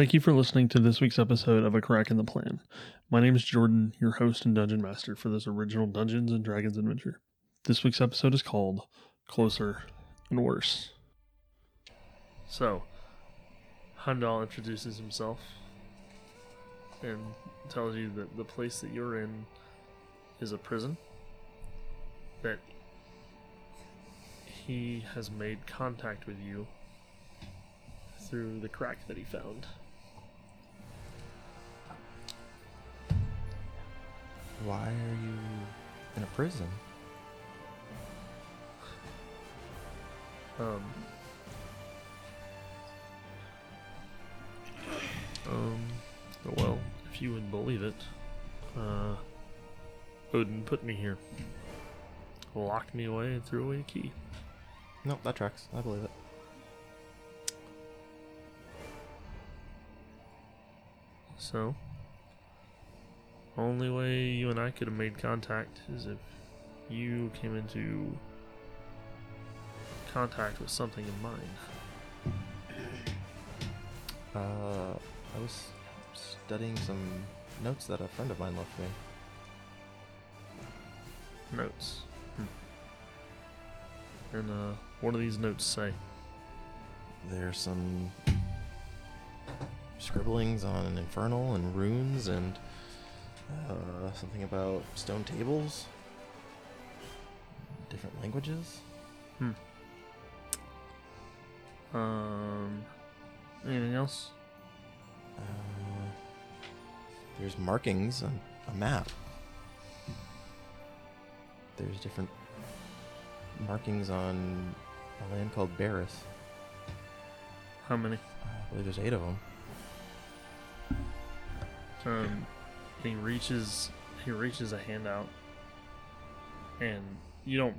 Thank you for listening to this week's episode of A Crack in the Plan. My name is Jordan, your host and dungeon master for this original Dungeons and Dragons adventure. This week's episode is called Closer and Worse. So, Heimdall introduces himself and tells you that the place that you're in is a prison. That he has made contact with you through the crack that he found. Why are you in a prison? Um, um, well, if you would believe it, uh, Odin put me here. Locked me away and threw away a key. Nope, that tracks. I believe it. So, only way you and I could have made contact is if you came into contact with something in mind. Uh, I was studying some notes that a friend of mine left me. Notes. Hmm. And uh, what do these notes say? There's some scribblings on an infernal and runes and uh, something about stone tables, different languages. Hmm. Um. Anything else? Uh, there's markings on a map. There's different markings on a land called Barris. How many? I believe there's eight of them. Um. He reaches. He reaches a hand out, and you don't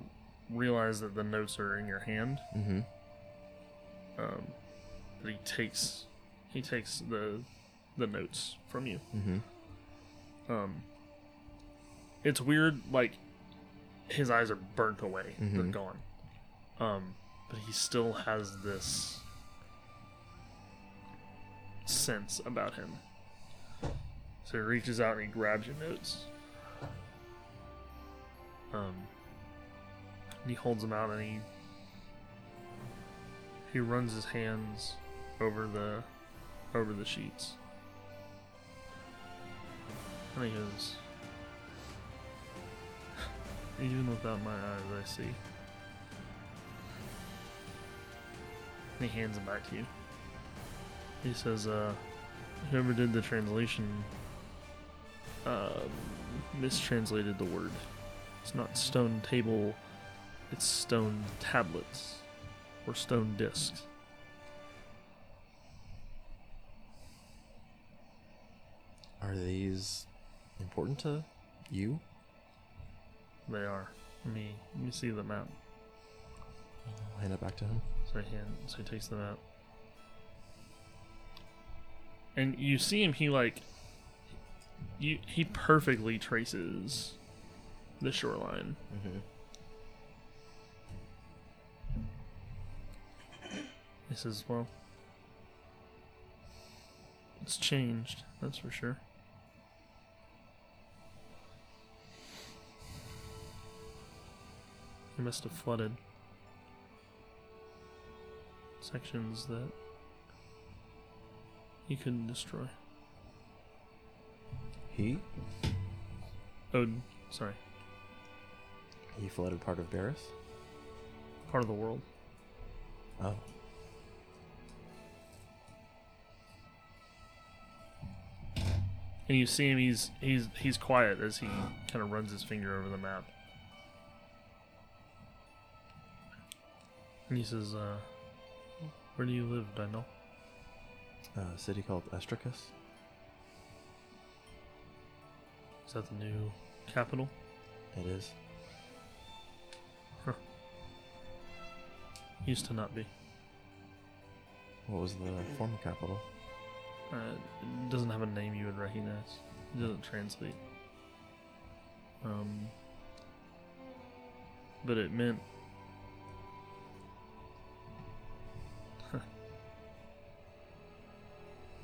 realize that the notes are in your hand. Mm-hmm. Um. But he takes. He takes the the notes from you. Mm-hmm. Um, it's weird. Like his eyes are burnt away; they're Mhm. gone. Um, but he still has this sense about him. So he reaches out and he grabs your notes. Um, he holds them out and he he runs his hands over the over the sheets. And he goes, Even without my eyes, I see. And he hands them back to you. He says, uh, whoever did the translation uh, mistranslated the word. It's not stone table, it's stone tablets or stone discs. Are these important to you? They are. Let me, let me see the map. I'll hand it back to him. So he, hand, so he takes them out. And you see him, he like. You, he perfectly traces the shoreline. Mm-hmm. He says, Well, it's changed, that's for sure. It must have flooded sections that he couldn't destroy. He? Odin, sorry, He flooded part of Barris? part of the world. Oh. And you see him; he's he's he's quiet as he kind of runs his finger over the map. And he says, uh, "Where do you live, Daniel?" A city called Estricus? Is that the new capital? It is. Used to not be. What was the former capital? Uh, it doesn't have a name you would recognize. It doesn't translate. Um, but it meant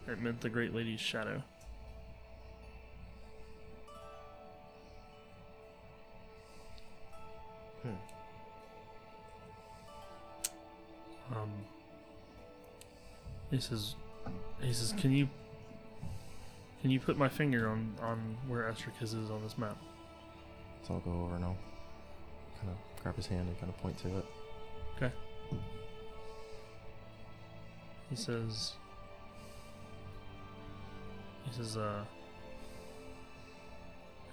it meant the Great Lady's shadow. He says, he says, can you, can you put my finger on on where Estricus is on this map? So I'll go over and I'll kind of grab his hand and kind of point to it. Okay. He says, he says, uh,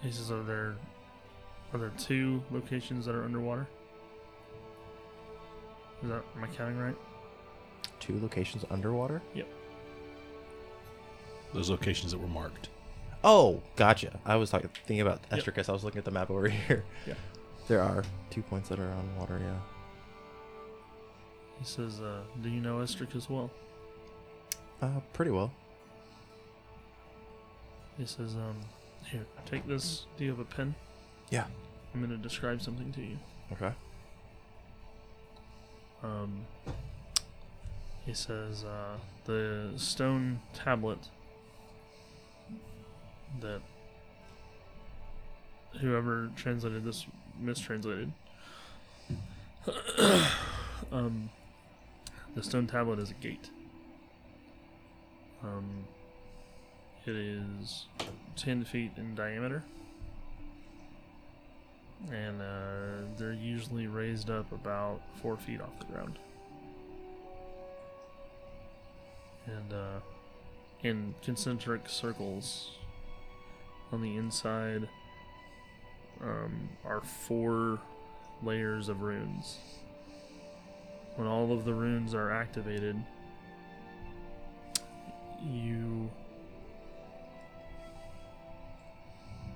he says, are there, are there two locations that are underwater? Is that, am I counting right? Two locations underwater? Yep. Those locations that were marked. Oh, gotcha. I was talking, thinking about Yep. Estricus. I was looking at the map over here. Yeah. There are two points that are on water, yeah. He says, uh, do you know Estric as well? Uh, pretty well. He says, um, here, take this. Do you have a pen? Yeah. I'm going to describe something to you. Okay. Um, he says uh, the stone tablet that whoever translated this mistranslated. um, the stone tablet is a gate. Um, it is ten feet in diameter, and uh, they're usually raised up about four feet off the ground. And uh, in concentric circles on the inside um, are four layers of runes. When all of the runes are activated, you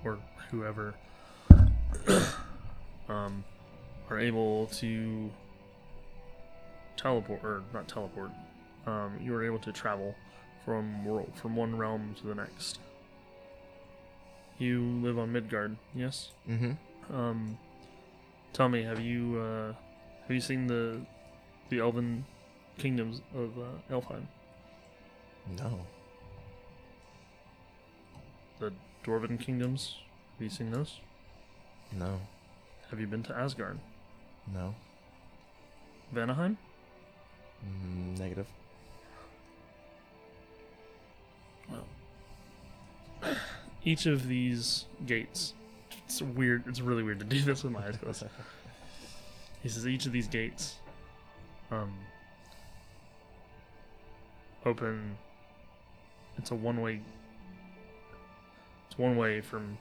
or whoever um, are able to teleport or not teleport. Um, you were able to travel from world from one realm to the next. You live on Midgard, yes? Mm-hmm. Um, tell me, have you uh, have you seen the the elven kingdoms of uh, Elfheim? No. The dwarven kingdoms? Have you seen those? No. Have you been to Asgard? No. Vanaheim? Mm, negative. Each of these gates. It's weird. It's really weird to do this with my eyes closed. He says each of these gates um, open. It's a one way. It's one way from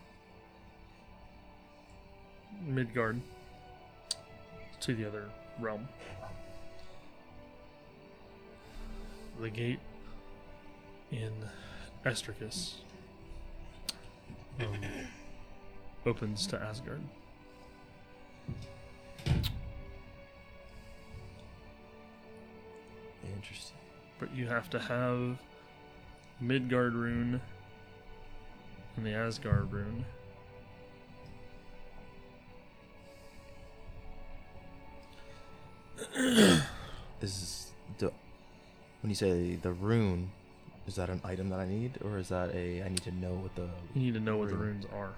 Midgard to the other realm. The gate in Estricus um, opens to Asgard. Interesting. But you have to have Midgard rune and the Asgard rune. This is the when you say the rune, is that an item that I need, or is that a I need to know what the? You need to know what the runes are.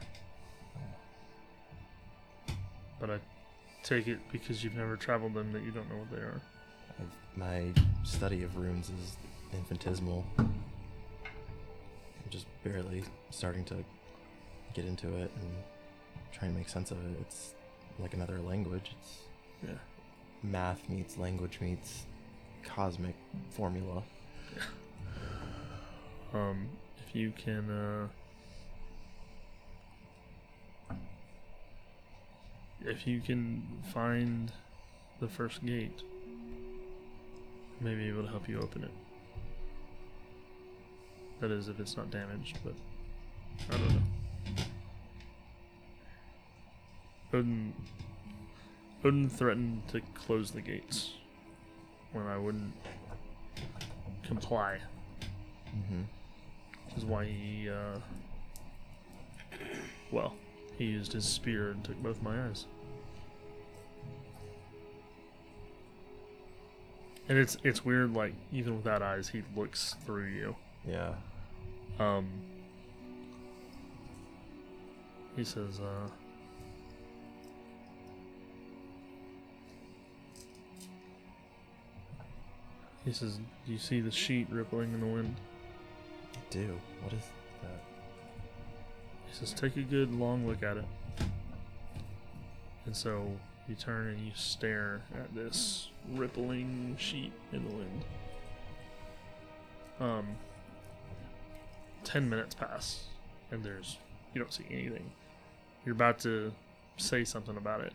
But I take it because you've never traveled them that you don't know what they are. I've, my study of runes is infinitesimal. I'm just barely starting to get into it and trying to make sense of it. It's like another language. It's Yeah. math meets language meets cosmic formula. Um, if you can, uh, if you can find the first gate, I may be able to help you open it. That is, if it's not damaged, but I don't know. Odin, Odin threatened to close the gates when I wouldn't comply Mm-hmm. Is why he, uh, well, he used his spear and took both my eyes. And it's it's weird, like even without eyes, he looks through you. Yeah. Um, he says, uh, he says, Do you see the sheet rippling in the wind? Do. What is that? He says, Take a good long look at it. And so you turn and you stare at this rippling sheet in the wind. Um, 10 minutes pass, and there's, you don't see anything. You're about to say something about it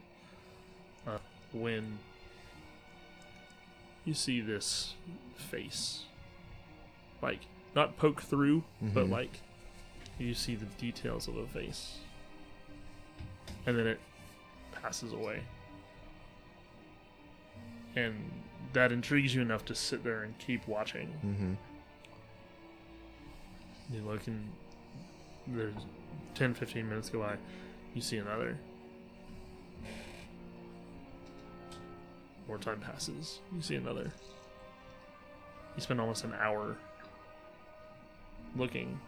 uh, when you see this face. Like, not poke through, but Mhm. like you see the details of a face. And then it passes away. And that intrigues you enough to sit there and keep watching. Mm-hmm. You look and there's 10, 15 minutes go by. You see another. More time passes. You see another. You spend almost an hour looking.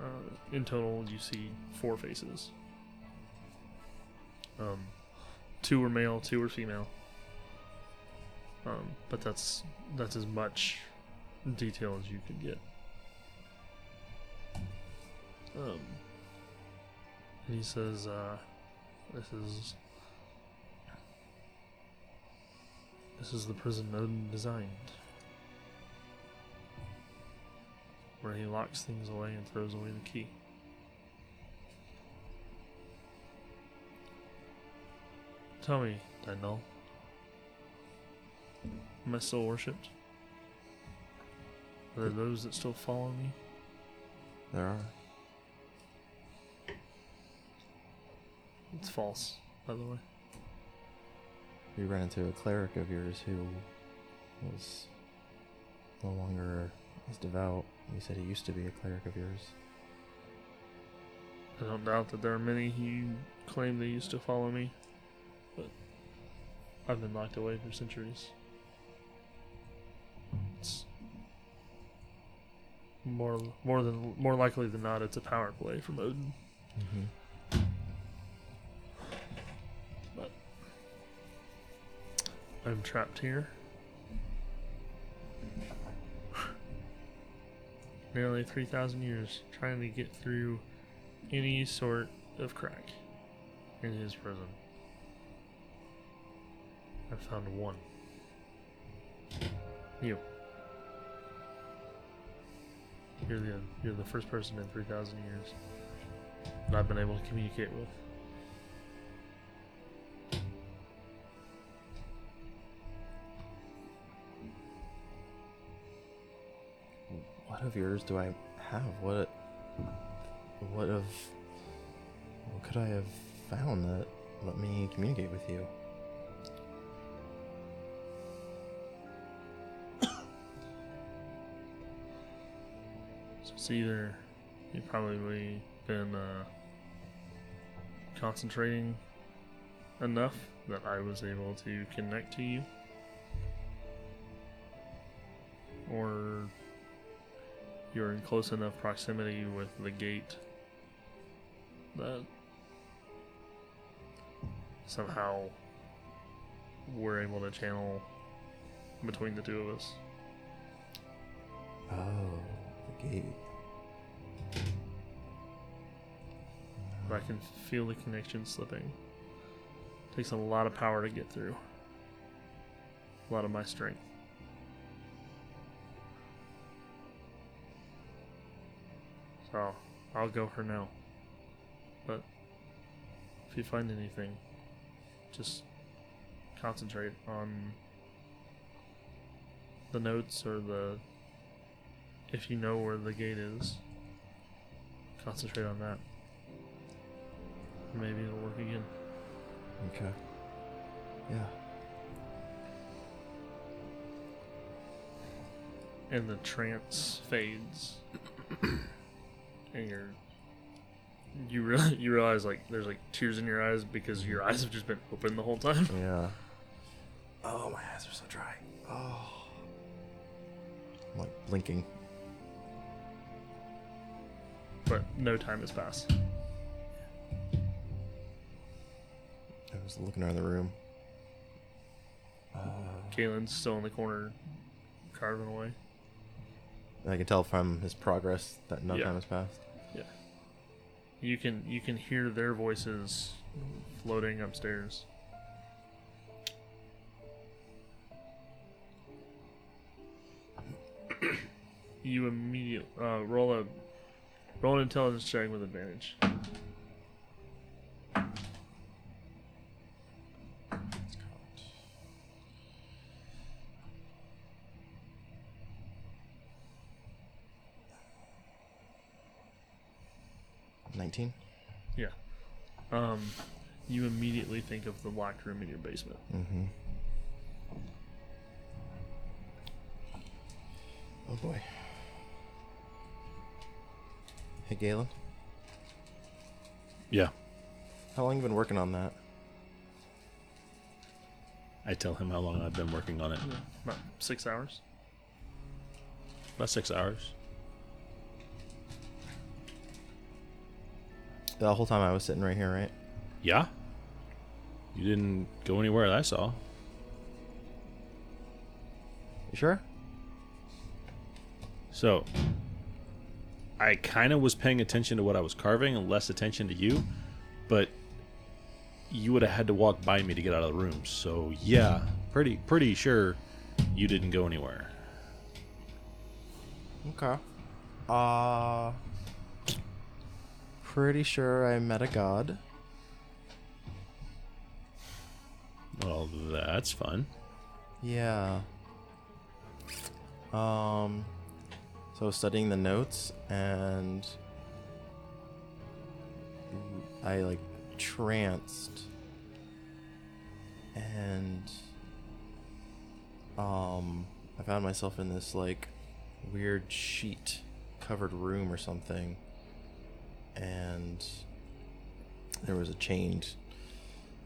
Uh, in total, you see four faces. Um, two were male, two were female. Um, but that's that's as much detail as you could get. Um, and he says, uh, "This is this is the prison designed, where he locks things away and throws away the key." Tell me, Dyndal. Am I still worshipped? Are there those that still follow me? There are. It's false, by the way. We ran into a cleric of yours who was no longer as devout. You said he used to be a cleric of yours. I don't doubt that there are many who claim they used to follow me, but I've been locked away for centuries. It's more, more than more likely than not, it's a power play from Odin. Mm-hmm. But I'm trapped here. Nearly 3,000 years trying to get through any sort of crack in his prison. I found one. You. You're the you're the first person in 3,000 years that I've been able to communicate with. Of yours do I have? What what of what could I have found that let me communicate with you? So it's either you've probably been uh, concentrating enough that I was able to connect to you, or you're in close enough proximity with the gate that somehow we're able to channel between the two of us. Oh, the gate. But I can feel the connection slipping. It Takes a lot of power to get through. A lot of my strength. So I'll go for now. But if you find anything, just concentrate on the notes or the if you know where the gate is. Concentrate on that. Maybe it'll work again. Okay. Yeah. and the trance fades and you're you really you realize like there's like tears in your eyes because your eyes have just been open the whole time Yeah. Oh, my eyes are so dry. Oh. I'm like blinking. but no time has passed. I was looking around the room. Uh. Kalen's still in the corner, carving away. I can tell from his progress that no Yeah. time has passed. Yeah. You can you can hear their voices floating upstairs. you immediately uh, roll a roll an intelligence check with advantage. 19. Yeah. Um, you immediately think of the locked room in your basement. Mm-hmm. Oh boy. Hey, Galen. Yeah. How long you been working on that? I tell him how long I've been working on it. About six hours. About six hours. The whole time I was sitting right here, right? Yeah. You didn't go anywhere that I saw. You sure? So, I kind of was paying attention to what I was carving and less attention to you, but you would have had to walk by me to get out of the room. So, yeah, pretty pretty sure you didn't go anywhere. Okay. Uh pretty sure I met a god. Well, that's fun. Yeah. Um so I was studying the notes and I like tranced and um I found myself in this like weird sheet covered room or something and there was a chained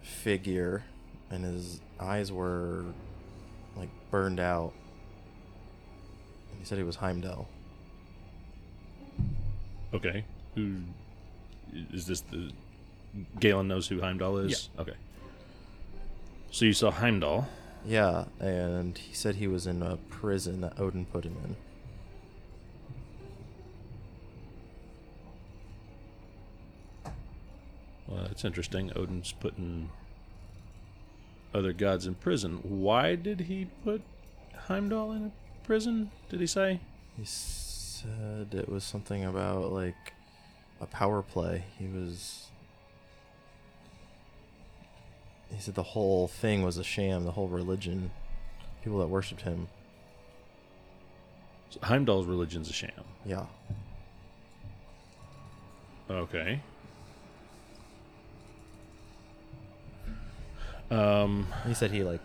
figure and his eyes were like burned out and he said he was Heimdall Okay. Who is this? The Galen knows who Heimdall is. Yeah. Okay. So you saw Heimdall. yeah and he said he was in a prison that Odin put him in Well, that's interesting. Odin's putting other gods in prison. Why did he put Heimdall in a prison? Did he say? he said it was something about like a power play he was he said the whole thing was a sham the whole religion people that worshipped him So Heimdall's religion's a sham. yeah Okay. Um. he said he like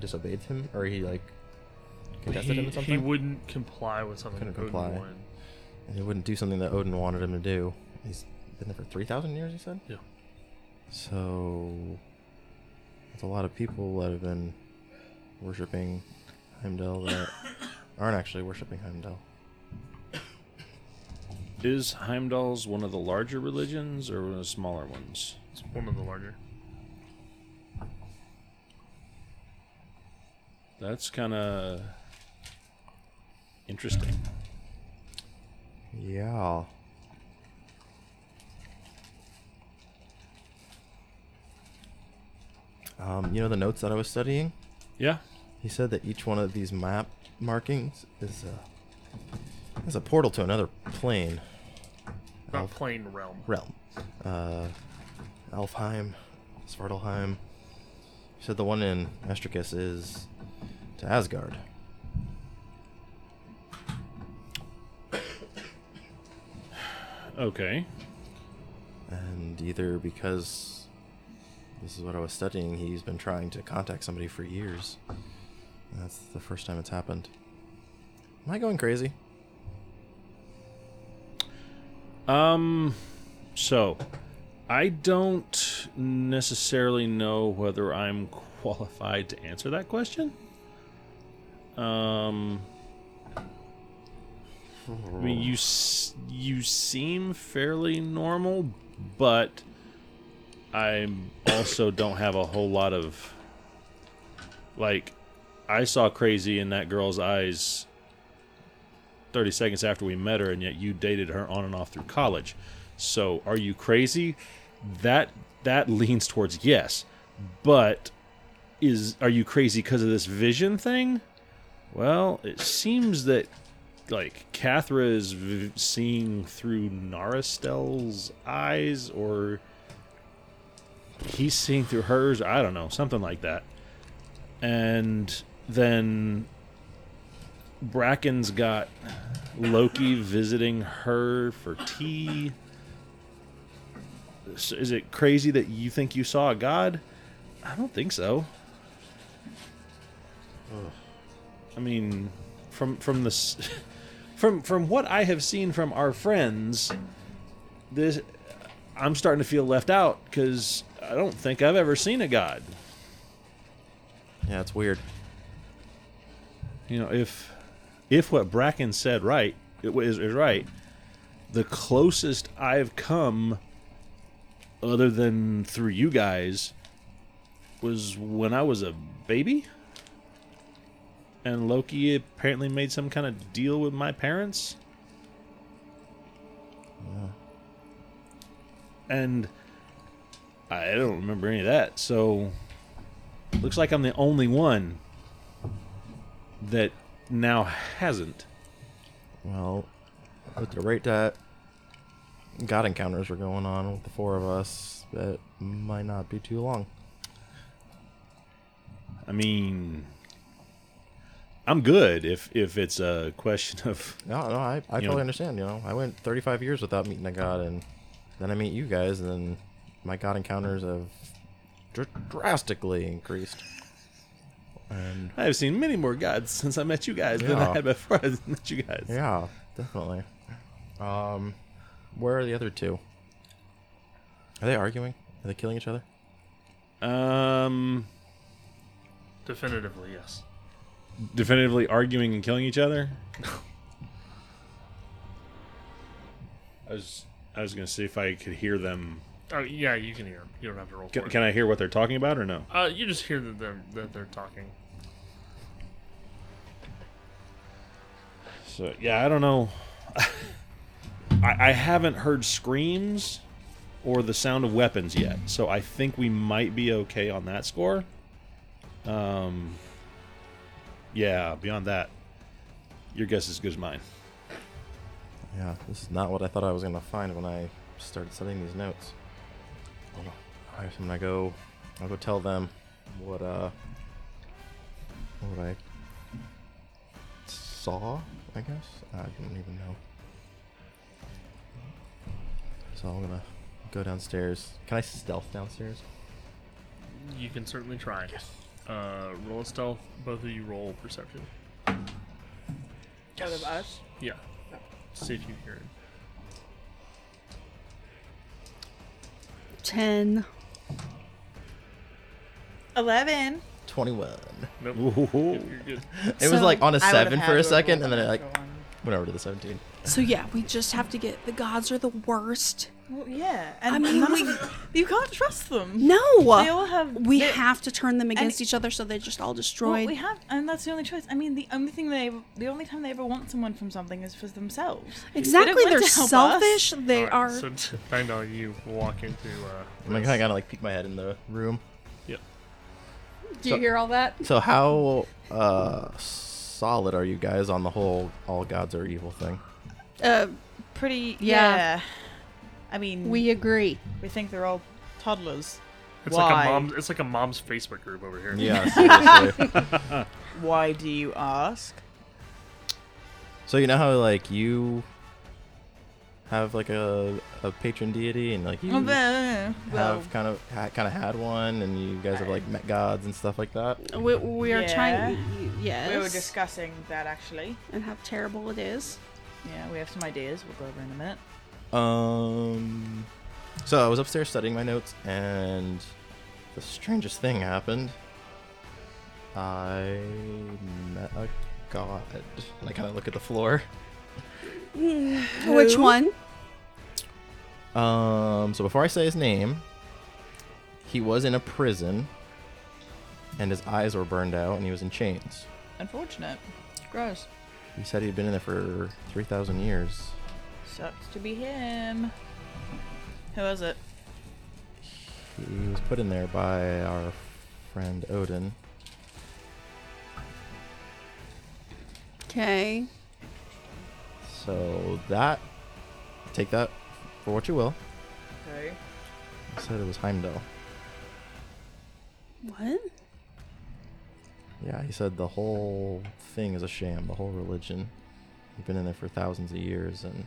disobeyed him or he like contested He, him in something? he wouldn't comply with something Couldn't Odin comply. wanted. and he wouldn't do something that Odin wanted him to do. He's been there for three thousand years. He said. Yeah. So there's a lot of people that have been worshiping Heimdall that aren't actually worshiping Heimdall. Is Heimdall's one of the larger religions or one of the smaller ones? It's one of the larger. That's kind of interesting. Yeah. Um, you know the notes that I was studying? Yeah. He said that each one of these map markings is a is a portal to another plane. Not Elf- plain realm. realm. Uh, Elfheim, Svartalheim. He said the one in Estricus is to Asgard. Okay. And either because this is what I was studying, he's been trying to contact somebody for years. That's the first time it's happened. Am I going crazy? Um, so I don't necessarily know whether I'm qualified to answer that question. Um, I mean, you you seem fairly normal, but I also don't have a whole lot of like I saw crazy in that girl's eyes 30 seconds after we met her and yet you dated her on and off through college. So, are you crazy? That that leans towards yes. But is are you crazy because of this vision thing? Well, it seems that like Cathra is v- seeing through Naristel's eyes, or he's seeing through hers. I don't know, something like that. And then Bracken's got Loki visiting her for tea. Is it crazy that you think you saw a god? I don't think so. I mean, from from the from from what I have seen from our friends, this I'm starting to feel left out because I don't think I've ever seen a god. Yeah, it's weird. You know, if if what Bracken said right it is, is right, the closest I've come, other than through you guys, was when I was a baby. And Loki apparently made some kind of deal with my parents. And I don't remember any of that. So looks like I'm the only one that now hasn't. Well, with the rate that God encounters were going on with the four of us, that might not be too long. I mean, I'm good if if it's a question of No, no, I, I You totally know- understand. You know, I went 35 years without meeting a god, and then I meet you guys, and then my god encounters have dr- drastically increased. And I have seen many more gods since I met you guys than I Yeah. had before I met you guys. yeah, definitely. Um, where are the other two? Are they arguing? Are they killing each other? Um, Definitively, yes. Definitively arguing and killing each other. I was I was gonna see if I could hear them. Oh yeah, you can hear 'em. You don't have to roll Can, can I hear what they're talking about or no? Uh, you just hear that they're that they're talking. So yeah, I don't know. I, I haven't heard screams or the sound of weapons yet, so I think we might be okay on that score. Um, yeah. Beyond that, your guess is as good as mine. Yeah, this is not what I thought I was gonna find when I started studying these notes. Hold on. I'm gonna go. I'll go tell them what uh what I saw. I guess I don't even know. So I'm gonna go downstairs. Can I stealth downstairs? You can certainly try. Uh, roll a stealth. Both of you roll perception. Out of us? Yeah. See if you hear it. 10. 11. Twenty-one. Nope. Ooh. You're good. It was So- like on a I would've seven had for to a have second, and then it a like natural one. Went over to the seventeen. So yeah, we just have to get the gods are the worst. Well, yeah. And I mean, we- them- you can't trust them. No. They all have. we they- have to turn them against each other so they're just all Well, we have, and that's the only choice. I mean, the only thing they, ever, the only time they ever want someone from something is for themselves. exactly. want They're to help us. selfish. They Alright, are. So to find out you walk into. Uh, I'm gonna this- kind of like peek my head in the room. Yep. Do you hear all that? So how uh solid are you guys on the whole all gods are evil thing? Uh, Pretty. Yeah. Yeah. I mean, we agree. we think they're all toddlers. It's like Why? a mom's. It's like a mom's Facebook group over here. Yeah. Why do you ask? so you know how like you have like a a patron deity and like you Well, well, have kind of ha- kind of had one and you guys have like met gods and stuff like that. We, we are Yeah. trying. Yes. we were discussing that actually. and how terrible it is. Yeah, we have some ideas. We'll go over in a minute. Um so I was upstairs studying my notes and the strangest thing happened. I met a god. And I kind of look at the floor. Which one? Um, so before I say his name, he was in a prison, and his eyes were burned out, and he was in chains. Unfortunate. Gross. He said he'd been in there for three thousand years. Sucks to be him. Who is it? He was put in there by our friend Odin. Okay. So that, take that for what you will. Okay. I said it was Heimdall. What? Yeah, he said the whole thing is a sham, the whole religion. He'd been in there for thousands of years, and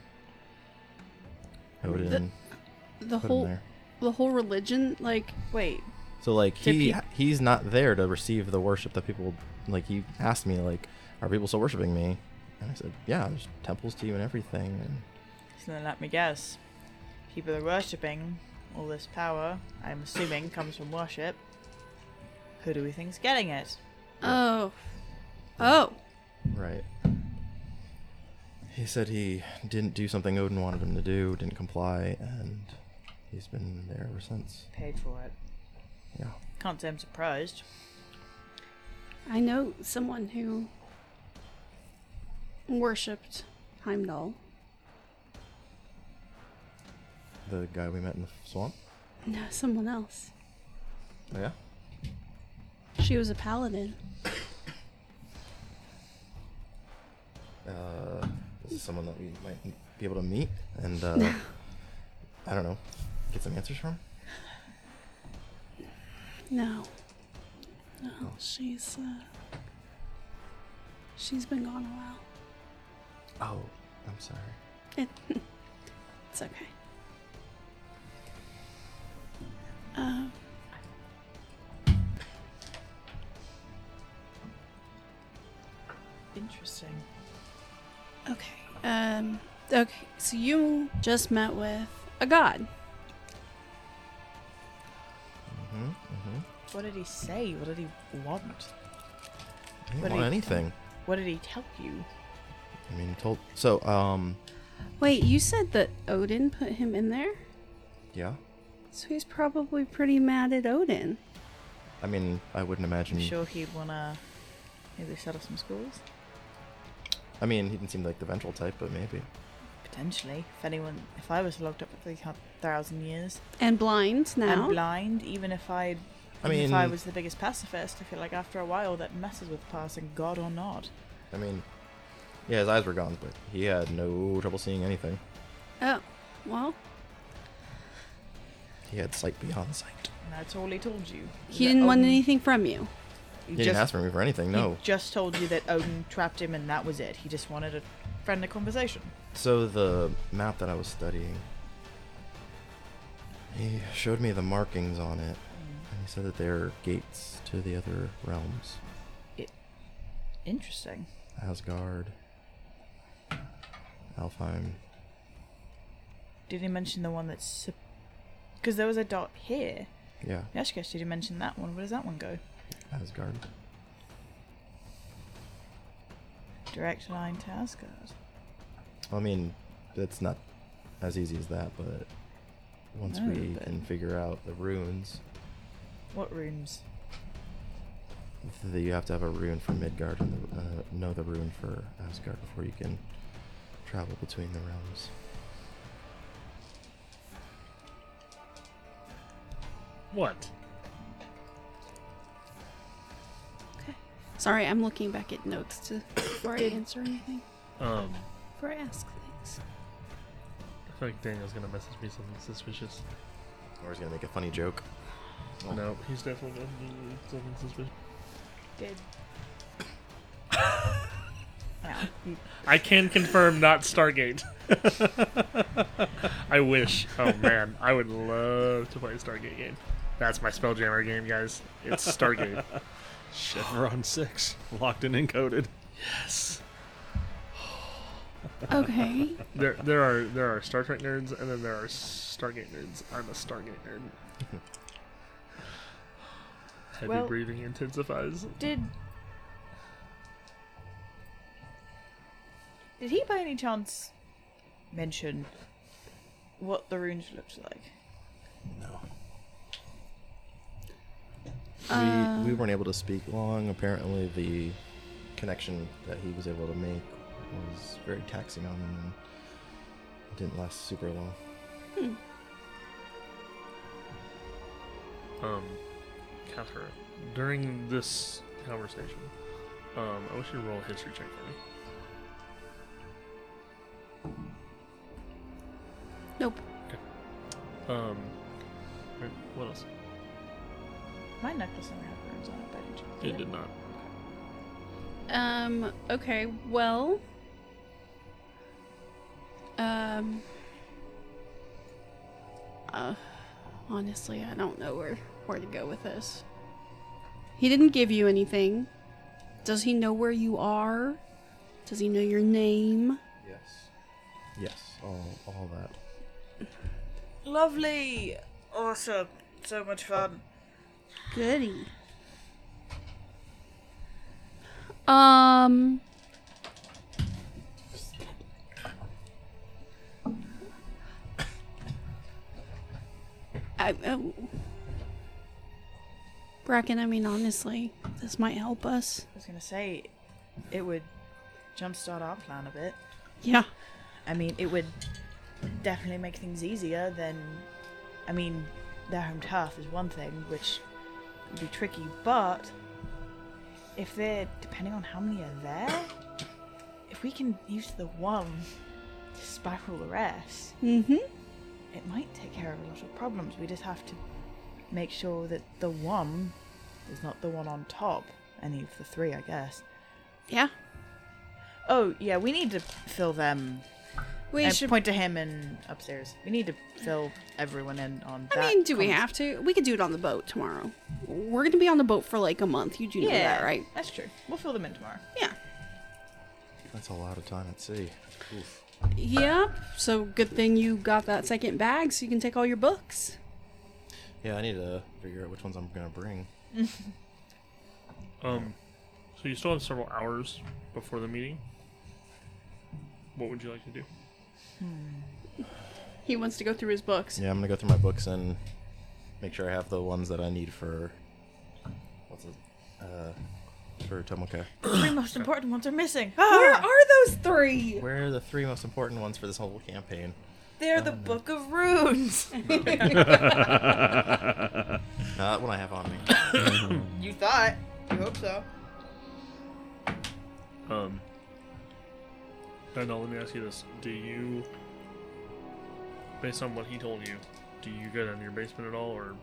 Odin The put him whole there. the whole religion like Wait. So like he he- he's not there to receive the worship that people like. He asked me like, "Are people still worshiping me?" And I said, "Yeah, there's temples to you and everything." And So then let me guess. People are worshipping all this power, I'm assuming comes from worship. Who do we think's getting it? oh. Oh. right, he said he didn't do something Odin wanted him to do, didn't comply, and he's been there ever since. Paid for it. Yeah. Can't say I'm surprised. I know someone who worshipped Heimdall. The guy we met in the swamp. No, someone else. Oh, yeah. She was a paladin. Uh, this is someone that we might be able to meet, and uh, I don't know, get some answers from. No. No, she's uh she's been gone a while. Oh, I'm sorry. It, it's okay. Um, Interesting. okay. Um, okay. So you just met with a god. Mm-hmm. Mm-hmm. What did he say? What did he want? I didn't What did want he- anything. What did he tell you? I mean, told. So, um, Wait, you said that Odin put him in there? yeah. So he's probably pretty mad at Odin. I mean, I wouldn't imagine. I'm sure he'd wanna maybe set up some schools. I mean, he didn't seem like the ventral type, but maybe. Potentially. If anyone, if I was locked up for three thousand years And blind now. and blind, even if I'd, I mean, if I was the biggest pacifist, I feel like after a while that messes with passing God or not. I mean, yeah, his eyes were gone, but he had no trouble seeing anything. oh, well, He had sight beyond sight. And that's all he told you. he didn't want anything from you. He, He just, didn't ask for me for anything. No. He just told you that Odin trapped him and that was it. He just wanted a friendly conversation. So the map that I was studying, he showed me the markings on it, mm. and he said that they're gates to the other realms: Interesting. Asgard, Alfheim. Did he mention the one that's. Because there was a dot here. Yeah, Yashkesh, did you mention that one? Where does that one go? Asgard. Direct line to Asgard. I mean, it's not as easy as that, but once No, we but- can figure out the runes, What rooms? the, you have to have a rune for Midgard and the, uh, know the rune for Asgard before you can travel between the realms. What? Okay. Sorry, I'm looking back at notes to before I answer anything. Um, Before I ask things. I feel like Daniel's gonna message me something suspicious. Or he's gonna make a funny joke. No, he's definitely gonna do something suspicious. Did. yeah. I can confirm not Stargate. I wish. Oh man, I would love to play a Stargate game. That's my Spelljammer game, guys. It's Stargate. Chevron 6. Locked and encoded. yes. Okay. There, there are there are Star Trek nerds, and then there are Stargate nerds. I'm a Stargate nerd. Heavy Well- breathing intensifies. Did. Did he by any chance mention what the runes looked like? No. Uh, we, we weren't able to speak long. Apparently, the connection that he was able to make was very taxing on him and it didn't last super long. Hmm. Um, Catherine, during this conversation, um, I wish you to roll a history check for me. Um, what else? My necklace only had runes on it, but I didn't check. It did not. Um, okay, well. Um. Uh, honestly, I don't know where, where to go with this. He didn't give you anything. Does he know where you are? Does he know your name? Yes. Yes, all, all that. Lovely! Awesome. So much fun. Goody. Um. I, oh. Bracken, I mean, honestly, this might help us. I was gonna say, it would jumpstart our plan a bit. Yeah. I mean, it would definitely make things easier than. I mean, their home turf is one thing, which would be tricky, but if they're. depending on how many are there, if we can use the one to spiral the rest, Mm-hmm. it might take care of a lot of problems. We just have to make sure that the one is not the one on top. Any of the three, I guess. Yeah. Oh, yeah, we need to fill them We and should. point to him and upstairs. We need to fill everyone in on that. I mean, do we conversation. have to? We could do it on the boat tomorrow. We're gonna be on the boat for like a month. You do know Yeah, that, right? That's true. We'll fill them in tomorrow. Yeah. That's a lot of time at sea. Oof. Yep. So good thing you got that second bag, so you can take all your books. Yeah, I need to figure out which ones I'm gonna bring. Um, so you still have several hours before the meeting. What would you like to do? He wants to go through his books. Yeah, I'm gonna go through my books and make sure I have the ones that I need for what's it? Uh, for Tomoka. The three most important ones are missing. Where Ah, are those three? Where are the three most important ones for this whole campaign? they're the Book of Runes. Not what I have on me. you thought. You hope so. Um, Daniel, let me ask you this: Do you, based on what he told you, do you go down to your basement at all, or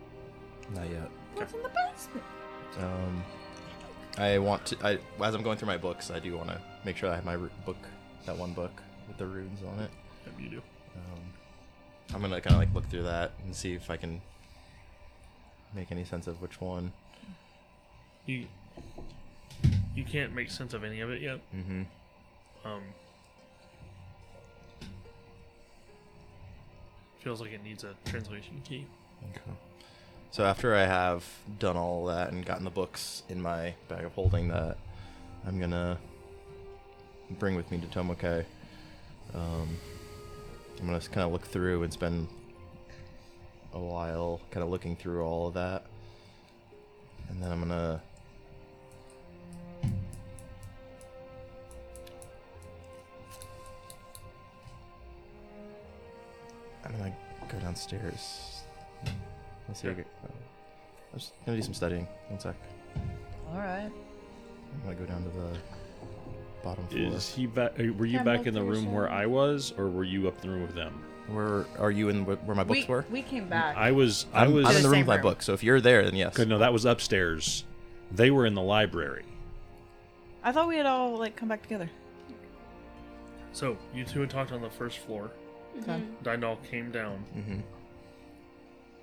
Not yet. What's in the basement? Um, I want to. I as I'm going through my books, I do want to make sure I have my ru- book, that one book with the runes on it. yep, you do? Um, I'm gonna kind of like look through that and see if I can make any sense of which one. You, you can't make sense of any of it yet. Mm-hmm. Um, feels like it needs a translation key. Okay. So after I have done all that and gotten the books in my bag of holding that I'm gonna bring with me to Tomoke, um, I'm gonna kind of look through and spend a while kind of looking through all of that, and then I'm gonna. I'm gonna go downstairs. Let's see. Yeah. I get- uh, I'm just gonna do some studying. One sec. All right. I'm gonna go down to the bottom floor. Is he back? Were you Yeah, back in the multiple room where. I was, or were you up in the room with them? Where are you in wh- where my books we, were? we came back. I was. I I'm, was. I'm in the the room with my room. book. So if you're there, then yes. Good, no, that was upstairs. They were in the library. I thought we had all like come back together. So you two had talked on the first floor. Okay. Dyndal came down hmm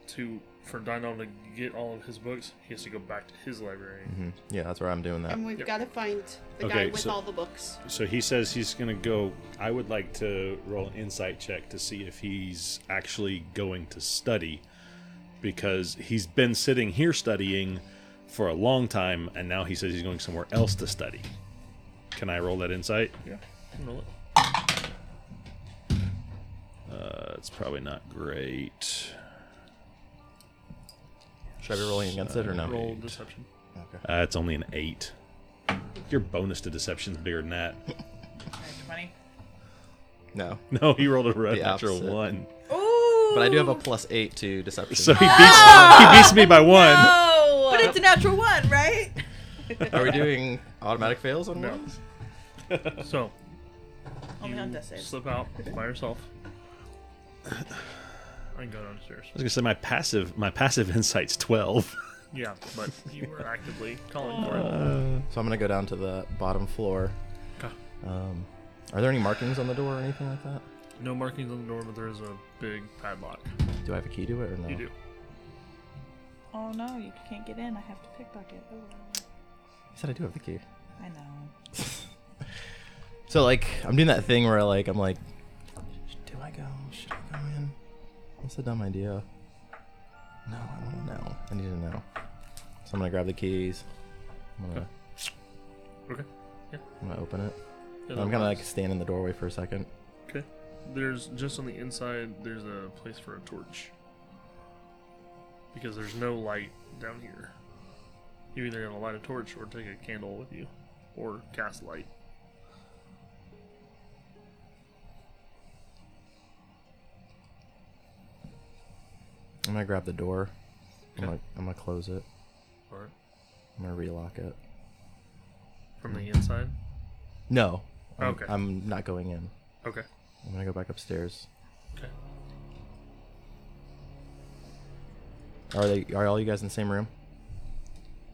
to for Dyndal to get all of his books. He has to go back to his library. hmm Yeah, that's where I'm doing that. And we've Yep. got to find the Okay, guy with so- all the books. So he says he's going to go. I would like to roll an insight check to see if he's actually going to study because he's been sitting here studying for a long time and now he says he's going somewhere else to study. Can I roll that insight? Yeah, roll it. That's probably not great. Should I be rolling against it or no? Roll deception. Okay. Uh, it's only an eight. Your bonus to deception's bigger than that. Twenty. No, No, he rolled a red The natural opposite. one. Ooh. but I do have a plus eight to deception. So he beats he beats me by one. Oh, but it's a natural one, right? Are we doing automatic fails on No. ones? So Only on you death saves. slip out by yourself. I can go downstairs. I was gonna say my passive my passive insight's twelve. Yeah, but you were actively calling for it. Uh, So I'm gonna go down to the bottom floor. Okay. Um, are there any markings on the door or anything like that? No markings on the door, but there is a big padlock. Do I have a key to it or no? You do. Oh no, you can't get in. I have to pickpocket. Oh, well. You said I do have the key. I know. So like I'm doing that thing where like I'm like, do I go? Should I go in? That's a dumb idea. No, I want to know. I need to know. So I'm gonna grab the keys. I'm gonna, Okay. I'm gonna open it. Yeah, I'm gonna like stand in the doorway for a second. Okay. There's just on the inside. There's a place for a torch. Because there's no light down here. You either gonna light a torch or take a candle with you, or cast light. I'm gonna grab the door. I'm gonna I'm gonna close it. All right. I'm gonna relock it. From the inside. No. I'm, Okay. I'm not going in. Okay. I'm gonna go back upstairs. Okay. Are they? Are all you guys in the same room?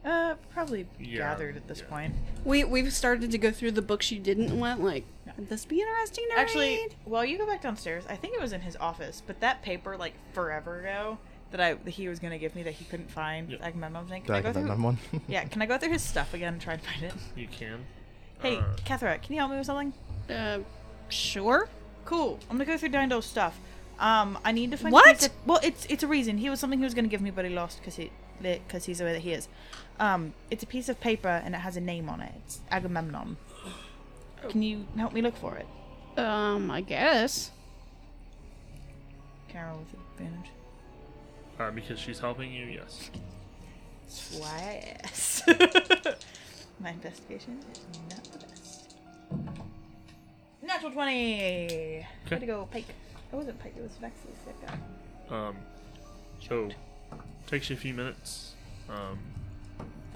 Uh, probably Yeah, gathered at this yeah. point. We we've started to go through the books you didn't want. Like, would this be interesting to Actually, read? while you go back downstairs, I think it was in his office, but that paper like forever ago that I that he was gonna give me that he couldn't find. Yep. Like my mom's saying, can I I go get that through? one? Yeah, can I go through his stuff again and try and find it? You can. Hey, Uh, Kathra, can you help me with something? Uh, sure. Cool. I'm gonna go through Dyndal's stuff. Um, I need to find. What? A piece of- well, it's it's a reason. He was something he was gonna give me, but he lost because he because he's the way that he is. Um, it's a piece of paper and it has a name on it. It's Agamemnon. Can you help me look for it? Um, I guess. Carol with advantage. uh, because she's helping you. Yes. Why yes. My investigation is not the best. Natural twenty. Way Okay. to go, Pike. It wasn't Pike. It was Vex's that guy. Um, so takes you a few minutes. Um,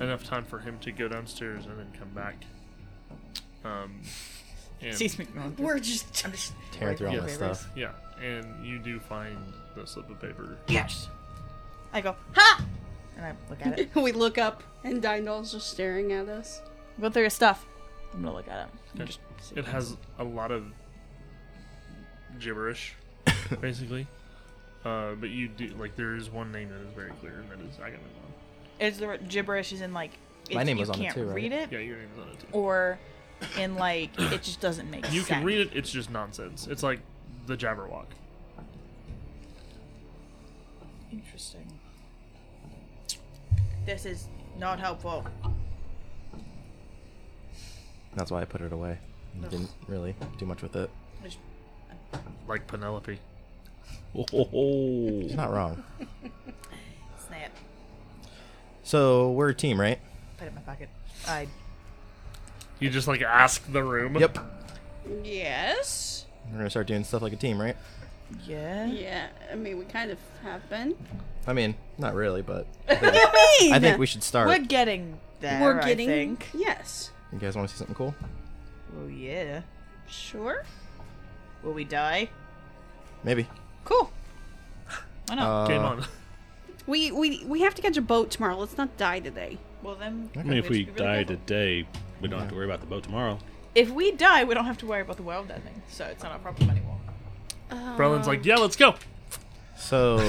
enough time for him to go downstairs and then come back. Um, and Sees me going. We're just. I'm just Tearing through all Yeah. my stuff. yeah, and you do find the slip of paper. Yes. I go ha, and I look at it. we look up and Dyndal's just staring at us. Go through your stuff. I'm gonna look at it. Okay. Just It has a lot of gibberish, basically. Uh, but you do like there is one name that is very clear, and that is Agamemnon. Is the gibberish is in like My name you was on it can't too, right? read it, Yeah, your name is on it too. or in like it just doesn't make sense. You sense. can read it. It's just nonsense. It's like the Jabberwock. Interesting. This is not helpful. That's why I put it away. Didn't really do much with it. Just like Penelope. Oh, oh, oh. He's not wrong. snap. So we're a team, right? Put it in my pocket. I You just like ask the room. Yep. Yes. We're gonna start doing stuff like a team, right? yeah. Yeah. I mean, we kind of have been. I mean, not really, but What do you mean? I think we should start. We're getting there. We're getting. I think. Yes. You guys want to see something cool? Oh yeah. Sure. Will we die? Maybe. Cool. Why not? Uh, Game on. We we we have to catch a boat tomorrow. Let's not die today. well then. I mean, if we just be really die careful. today, we don't have to worry about the boat tomorrow. If we die, we don't have to worry about the world ending, so it's not a problem anymore. Uh, Brelin's like, yeah, let's go. So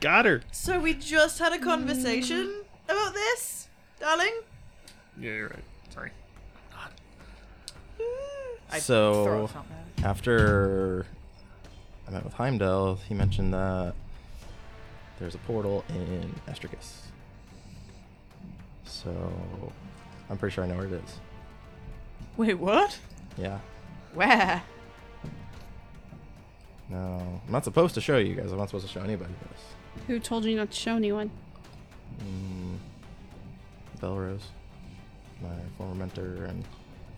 Got her. So we just had a conversation about this, darling. Yeah, you're right. Sorry. I So- throw a fountain at after I met with Heimdall, he mentioned that there's a portal in Estricus. So I'm pretty sure I know where it is. Wait, what? Yeah. Where? No, I'm not supposed to show you guys. I'm not supposed to show anybody this. Who told you not to show anyone? Mm, Belrose, my former mentor and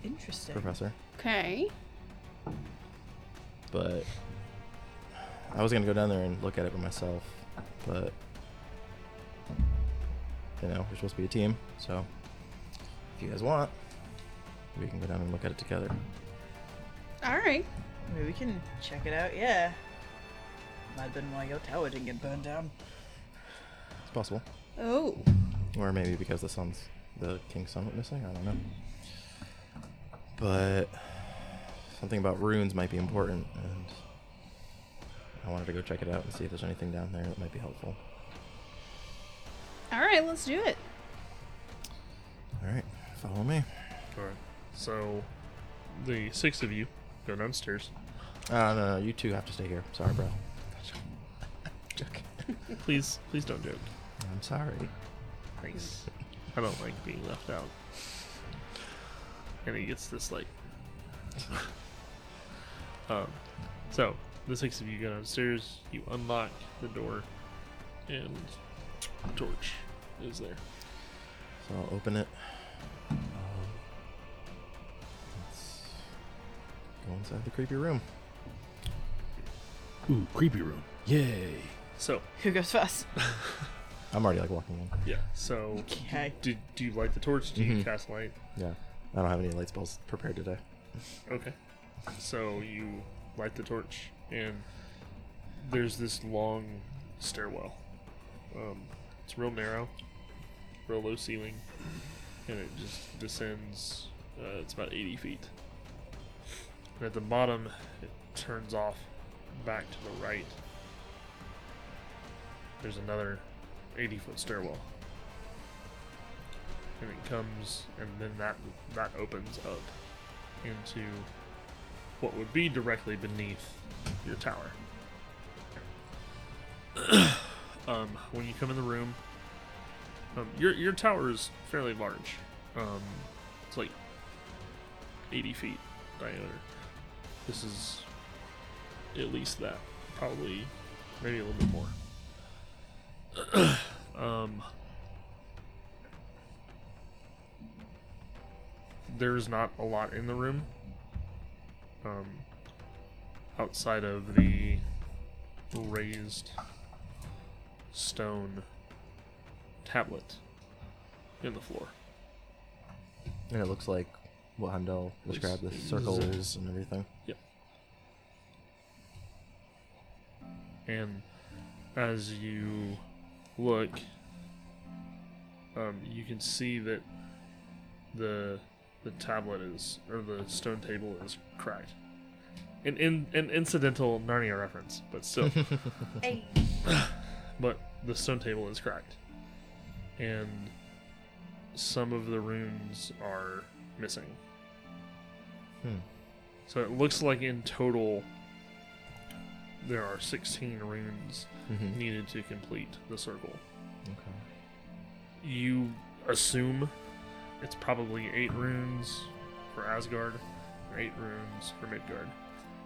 Interesting. professor. Okay. But I was gonna go down there and look at it by myself, but you know we're supposed to be a team, so if you guys want, we can go down and look at it together. All right. Maybe we can check it out, yeah. Might have been why your tower didn't get burned down. It's possible, Oh. or maybe because the sun's the king's son went missing. I don't know. But something about runes might be important, and I wanted to go check it out and see if there's anything down there that might be helpful. All right. Let's do it. All right, follow me. All right. So, the six of you go downstairs. Uh, no, no, you two have to stay here. Sorry, bro. Joking. Please, please don't joke. I'm sorry. Thanks. I don't like being left out. And he gets this like. um, so the six of you go downstairs. You unlock the door, and the torch is there. So I'll open it. Um, let's go inside the creepy room. Ooh, creepy room. Yay. So Who goes first? I'm already like walking in. yeah. So Okay. do do you light the torch? Do you Mhm. cast light? Yeah, I don't have any light spells prepared today. Okay. So you light the torch, and there's this long stairwell. Um, it's real narrow, real low ceiling, and it just descends. Uh, it's about 80 feet. And at the bottom, it turns off back to the right. There's another 80 foot stairwell. And it comes, and then that that opens up into what would be directly beneath your tower. um, when you come in the room, um, your your tower is fairly large. Um, it's like 80 feet diameter. This is at least that, probably maybe a little bit more. um, there's not a lot in the room um, outside of the raised stone tablet in the floor. And it looks like what Heimdall described the It's- circles and everything. Yep. And as you look, um, you can see that the the tablet is or the stone table is cracked. An, in, an incidental Narnia reference, but still. Hey. but the stone table is cracked, and some of the runes are missing. Hmm. So it looks like in total there are 16 runes Mhm. needed to complete the circle. Okay. You assume it's probably eight runes for Asgard, or eight runes for Midgard.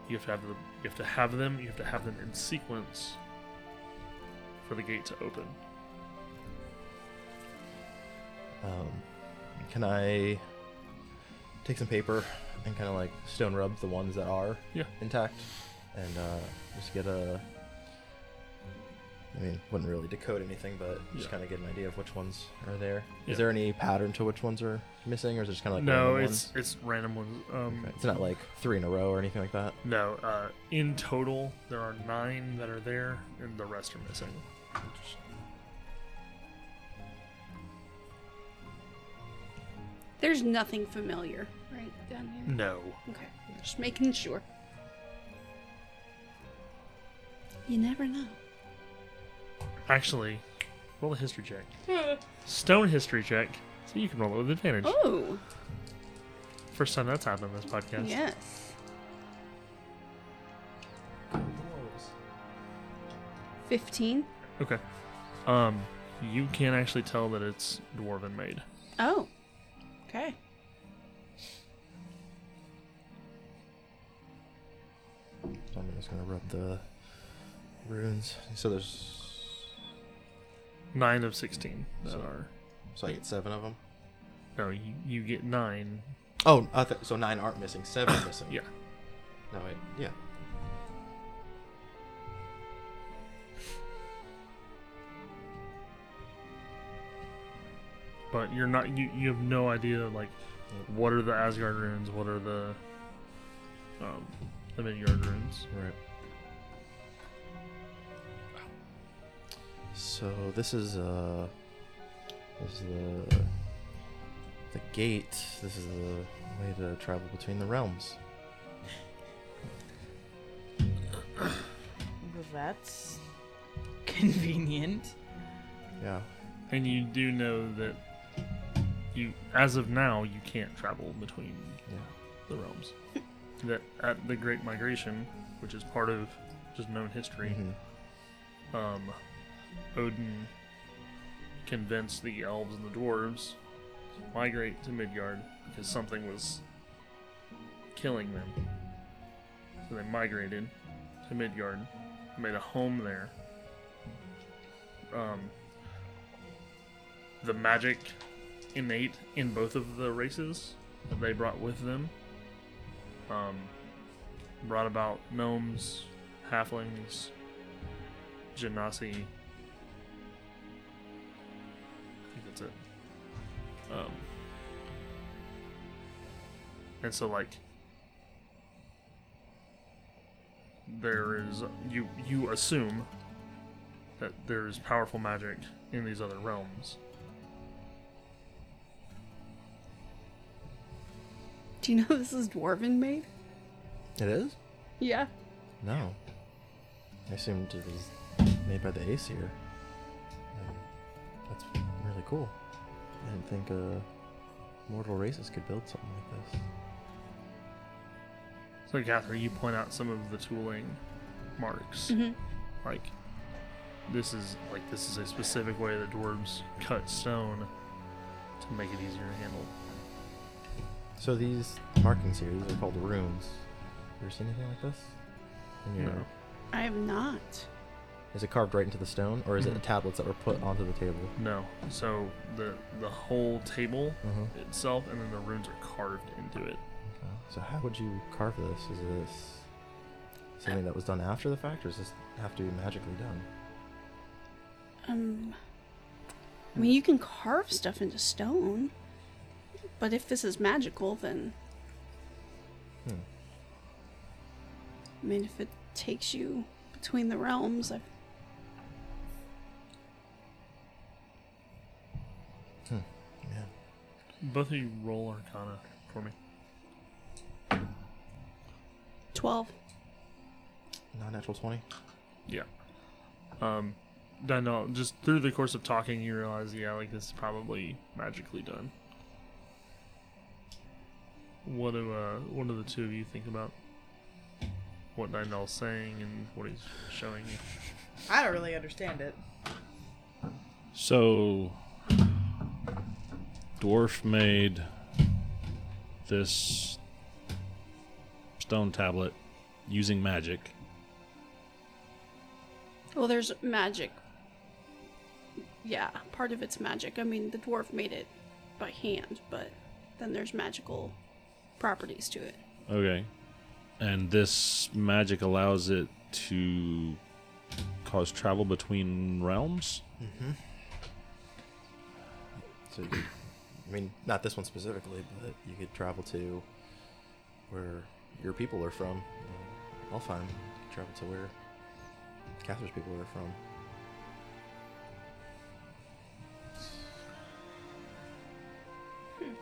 You have to have them. You have to have them. You have to have them in sequence for the gate to open. Um, can I take some paper and kind of like stone rub the ones that are Yeah. intact, and uh, just get a. I mean, wouldn't really decode anything, but just Yeah. kind of get an idea of which ones are there. Is Yeah. there any pattern to which ones are missing, or is it just kind of like no, random it's it's random ones. Um. Okay. It's not like three in a row or anything like that. No, uh, in total there are nine that are there, and the rest are missing. There's nothing familiar right down here. No. Okay. Just making sure. You never know. Actually, roll a history check. Stone history check. So you can roll it with advantage. Oh, First time that's happened in this podcast. yes. Fifteen. Okay. Um, you can't actually tell that it's dwarven made. Oh, Okay. I'm just gonna rub the runes. So there's Nine of sixteen that So- are. so I get seven of them. No, you, you get nine. Oh, I th- so nine aren't missing. Seven are missing. Yeah. No, wait. Yeah. but you're not you, you have no idea like what are the Asgard runes, what are the um the Midgard runes. Right. So this is uh this is the the gate. This is the way to travel between the realms. Well, that's convenient. Yeah. And you do know that you as of now you can't travel between Yeah. the realms. that at the Great Migration, which is part of just known history, Mhm. um Odin convinced the elves and the dwarves to migrate to Midgard because something was killing them. So they migrated to Midgard, made a home there. Um, the magic innate in both of the races that they brought with them um, brought about gnomes, halflings, genasi. Um, and so, like, there is you you assume that there's powerful magic in these other realms. Do you know this is dwarven made? It is? Yeah. No. I assumed it was made by the Aesir. That's really cool. I didn't think uh, mortal races could build something like this. So, Catherine, you point out some of the tooling marks. Mhm. Like, this is like this is a specific way that dwarves cut stone to make it easier to handle. So these markings here, these are called runes. Have You ever seen anything like this? In your- No. I have not. Is it carved right into the stone, or is it Mhm. the tablets that were put onto the table? No. So the the whole table Mm-hmm. itself, and then the runes are carved into it. So how would you carve this? Is this something that was done after the fact, or does this have to be magically done? Um, I mean, you can carve stuff into stone, but if this is magical, then Hmm. I mean, if it takes you between the realms, I Yeah. Both of you roll Arcana for me. twelve. Non-natural twenty. Yeah. Um, I know. Just through the course of talking, you realize, yeah, like this is probably magically done. What do uh, what do the two of you think about what Dyndal's saying and what he's showing you? I don't really understand it. So, dwarf made this stone tablet using magic. Well, there's magic. Yeah, part of it's magic. I mean, the dwarf made it by hand, but then there's magical properties to it. Okay. And this magic allows it to cause travel between realms? Mm-hmm. So, you could, I mean, not this one specifically, but you could travel to where your people are from. Uh, Elfheim. You could travel to where Catherine's people are from.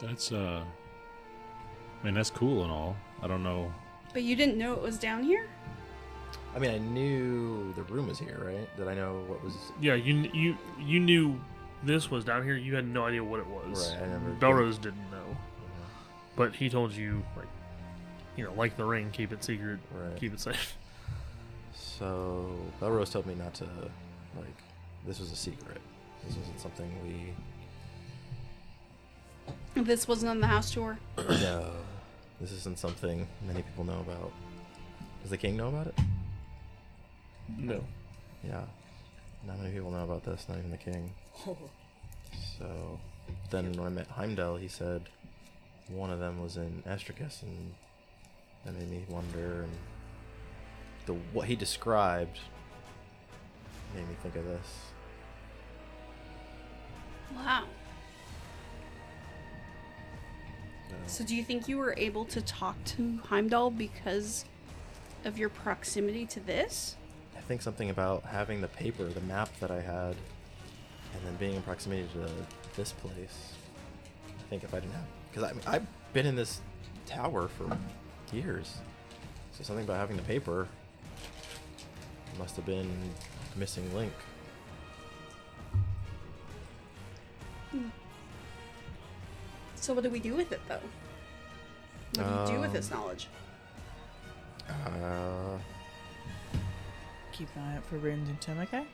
That's, uh. I mean, that's cool and all. I don't know. But you didn't know it was down here? I mean, I knew the room was here, right? Did I know what was? Yeah, you you you knew this was down here. You had no idea what it was. Right, I never. Belrose didn't know, but he told you like, you know, like the ring, keep it secret, Right. keep it safe. So Belrose told me not to, like, this was a secret. This wasn't something we. This wasn't on the house tour. no, this isn't something many people know about. Does the king know about it? No. Yeah. Not many people know about this, not even the king. So then when I met Heimdall, he said one of them was in Estricus, and that made me wonder. And the what he described made me think of this. Wow. So do you think you were able to talk to Heimdall because of your proximity to this? I think something about having the paper, the map that I had, and then being in proximity to this place. I think if I didn't have, because I mean, I've been in this tower for years, so something about having the paper must have been a missing link. So what do we do with it though? What do you do with this Um, knowledge? Uh, Keep an eye out for runes in Tomoko.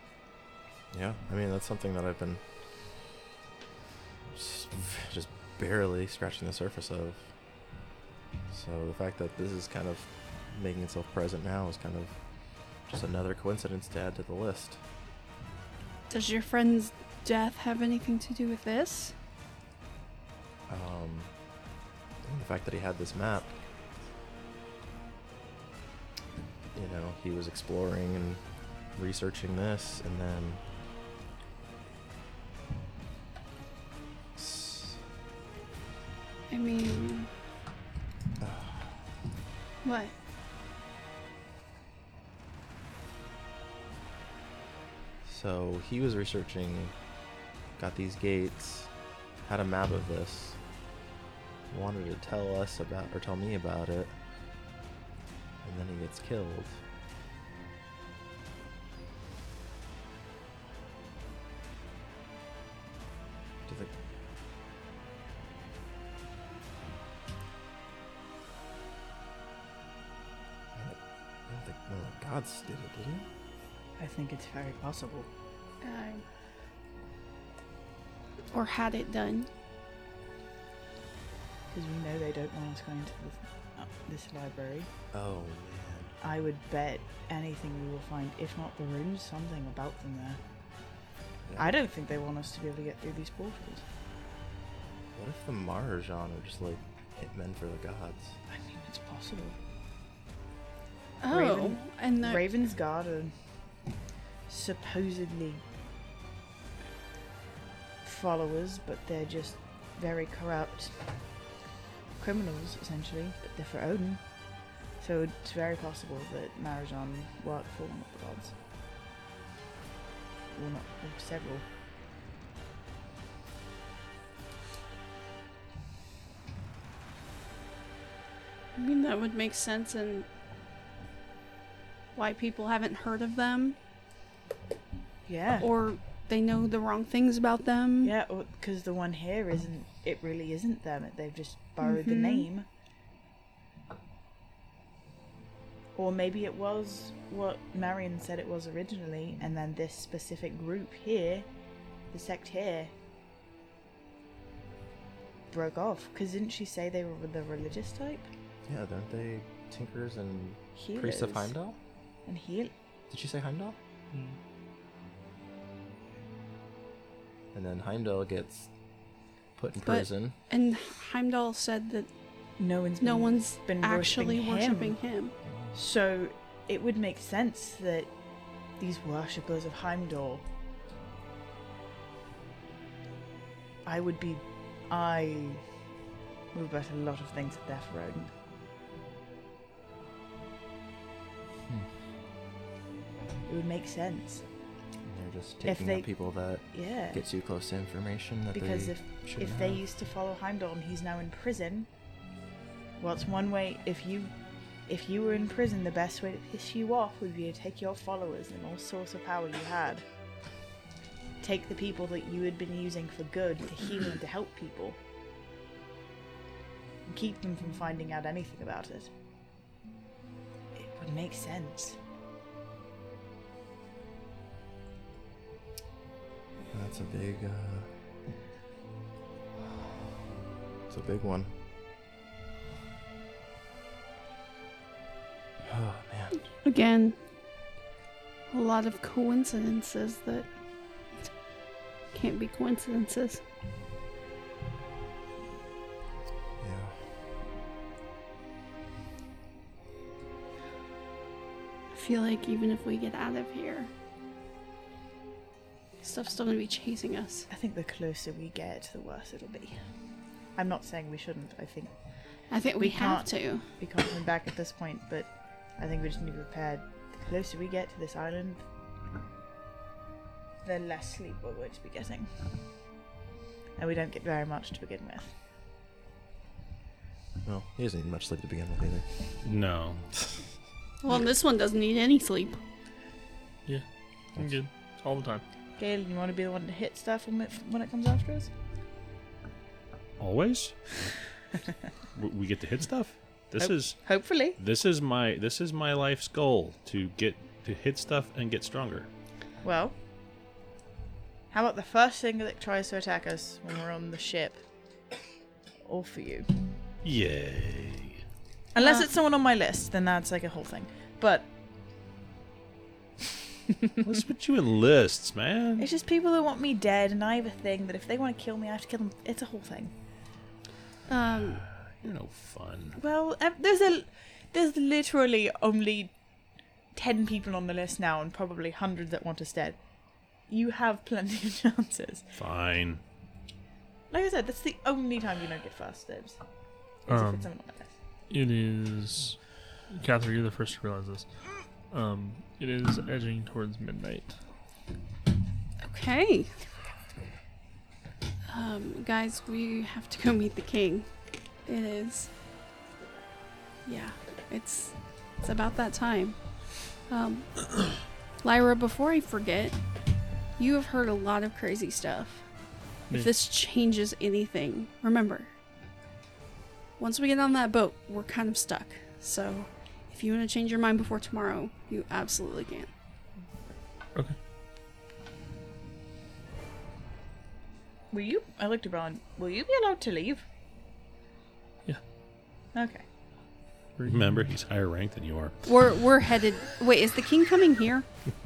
Yeah, I mean that's something that I've been just, barely scratching the surface of. So the fact that this is kind of making itself present now is kind of just another coincidence to add to the list. Does your friend's death have anything to do with this? Um, the fact that he had this map, you know, he was exploring and researching this, and then I mean, what? So he was researching, got these gates, had a map of this, wanted to tell us about, or tell me about it, and then he gets killed. One gods did it, did he? I think it's very possible. Uh, or had it done? Because we know they don't want us going to this, uh, this library. Oh man. I would bet anything we will find, if not the runes, something about them there. Yeah. I don't think they want us to be able to get through these portals. What if the Maharajan are just like hitmen for the gods? I mean, it's possible. Oh, Raven- and the Raven's Guard are supposedly followers, but they're just very corrupt criminals, essentially. But they're for Odin. So it's very possible that Marajan worked for one of the gods. Well, not or several. I mean that would make sense and why people haven't heard of them Yeah. or they know the wrong things about them. Yeah, because the one here isn't. It really isn't them. They've just borrowed the Mhm. name. Or maybe it was what Marion said it was originally, and then this specific group here, the sect here, broke off. Because didn't she say they were the religious type? Yeah, aren't they Tinkers and Healers. Priests of Heimdall? And heal. Did she say Heimdall? Hmm. And then Heimdall gets put in But- prison. And Heimdall said that No one's no been- one's been actually worshipping worshiping him. So it would make sense that these worshippers of Heimdall. I would be. I would bet a lot of things at Death Road. It would make sense. And they're just taking they- out people that Yeah. get too close to information that because they if if they used to follow Heimdall and he's now in prison, well, it's one way. If you if you were in prison, the best way to piss you off would be to take your followers and all source of power you had. Take the people that you had been using for good to heal and to help people. And keep them from finding out anything about it. It would make sense. That's a big. Uh, it's a big one. Oh man. again, a lot of coincidences that can't be coincidences. Yeah. I feel like even if we get out of here, stuff's still gonna be chasing us. I think the closer we get, the worse it'll be. I'm not saying we shouldn't. I think I think we, We have can't. to. we can't come back at this point, but I think we just need to be prepared. The closer we get to this island, the less sleep we're going to be getting. And we don't get very much to begin with. Well, he doesn't need much sleep to begin with either. No. Well, this one doesn't need any sleep. Yeah, I'm good all the time. Gail, you want to be the one to hit stuff when it, when it comes after us? Always? We get to hit stuff? This Nope. is Hopefully. this is my this is my life's goal to get to hit stuff and get stronger. Well, how about the first thing that tries to attack us when we're on the ship? All for you. Yay. Unless Uh. it's someone on my list, then that's like a whole thing. But Let's put you in lists, man. it's just people that want me dead, and I have a thing that if they want to kill me, I have to kill them. It's a whole thing. Um, You're no fun. Well, ev- there's a there's literally only ten people on the list now, and probably hundreds that want us dead. You have plenty of chances. Fine. Like I said, that's the only time you don't get first dibs. Is if Um, it's someone on my. It is. Catherine, you're the first to realize this. Um, it is edging towards midnight. okay. Um, guys, we have to go meet the king. It is. Yeah, it's it's about that time. Um, Lyra, before I forget, you have heard a lot of crazy stuff. Me. If this changes anything, remember, once we get on that boat, we're kind of stuck. So, if you want to change your mind before tomorrow, you absolutely can. Okay. Will you? I looked around. Will you be allowed to leave? Yeah. Okay. Remember, he's higher ranked than you are. We're we're headed. Wait, is the king coming here?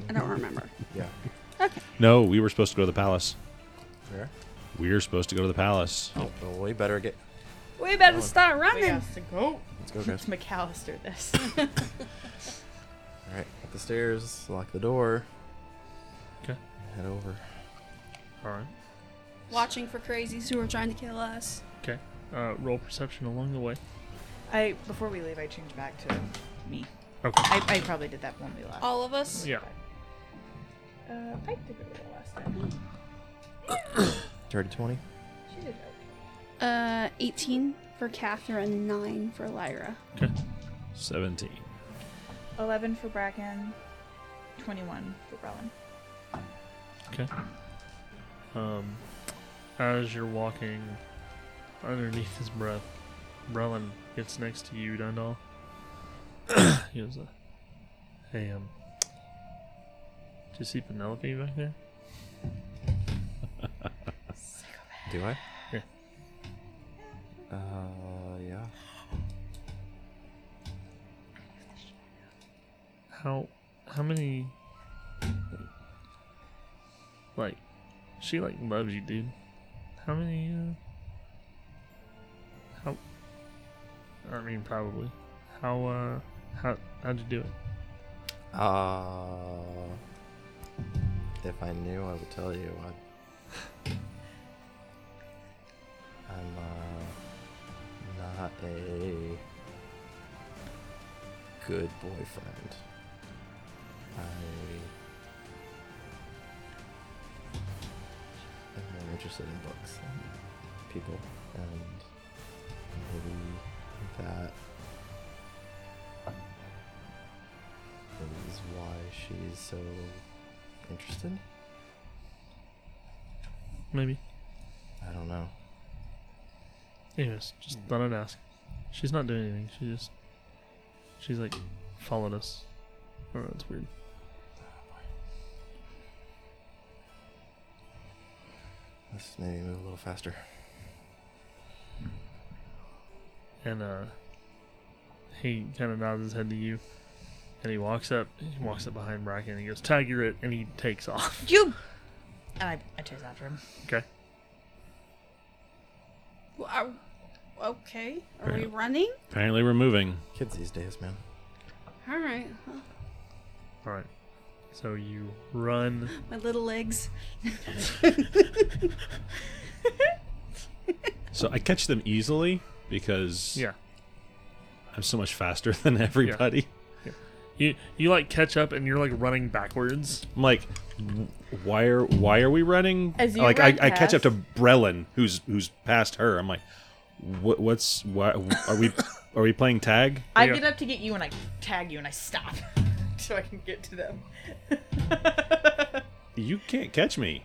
I don't remember. Yeah. Okay. No, we were supposed to go to the palace. Where? We're supposed to go to the palace. Oh, well, we better get. We better Going. start We running. have to go. Let's go, It's guys. McAllister. This. All right, up the stairs, lock the door. Okay. Head over. All right. Watching for crazies who are trying to kill us. Okay. Uh, roll perception along the way. I before we leave, I changed back to me. Okay. I, I probably did that when we left. All of us. Yeah. Uh, Pike did it the last time. Dirty 20. She did okay. Uh, 18 for Catherine, 9 for Lyra. 17. Eleven for Bracken. Twenty-one for Brelin. Okay. Um, as you're walking underneath his breath, Brelin gets next to you, Dyndal. he goes, uh, "Hey, um, do you see Penelope back there?" Do I? Yeah. Uh, yeah. How, how many? Like, she like loves you, dude. How many? uh How? I mean, probably. How? uh How? How'd you do it? Uh, if I knew, I would tell you. I, I'm uh, not a good boyfriend. I am more interested in books and people, and maybe that is why she's so interested. Maybe. I don't know. Anyways, just thought I'd ask. She's not doing anything. She just, she's like, followed us. Oh, that's weird. Let's maybe move a little faster. And uh, he kind of nods his head to you. And he walks up. He walks up behind Bracken. and He goes, "Tag, you're it," and he takes off. You. And I, I chase after him. Okay. Well, are- okay. Are we running? Apparently, we're moving. Kids these days, man. All right. All right. So you run. My little legs. So I catch them easily because Yeah. I'm so much faster than everybody. You you like catch up and you're like running backwards. I'm like, why are why are we running? As you like I, run I catch up to past- Brelin, who's who's past her. I'm like, what what's why are we are we playing tag? I Yeah. get up to get you and I tag you and I stop so I can get to them. You can't catch me.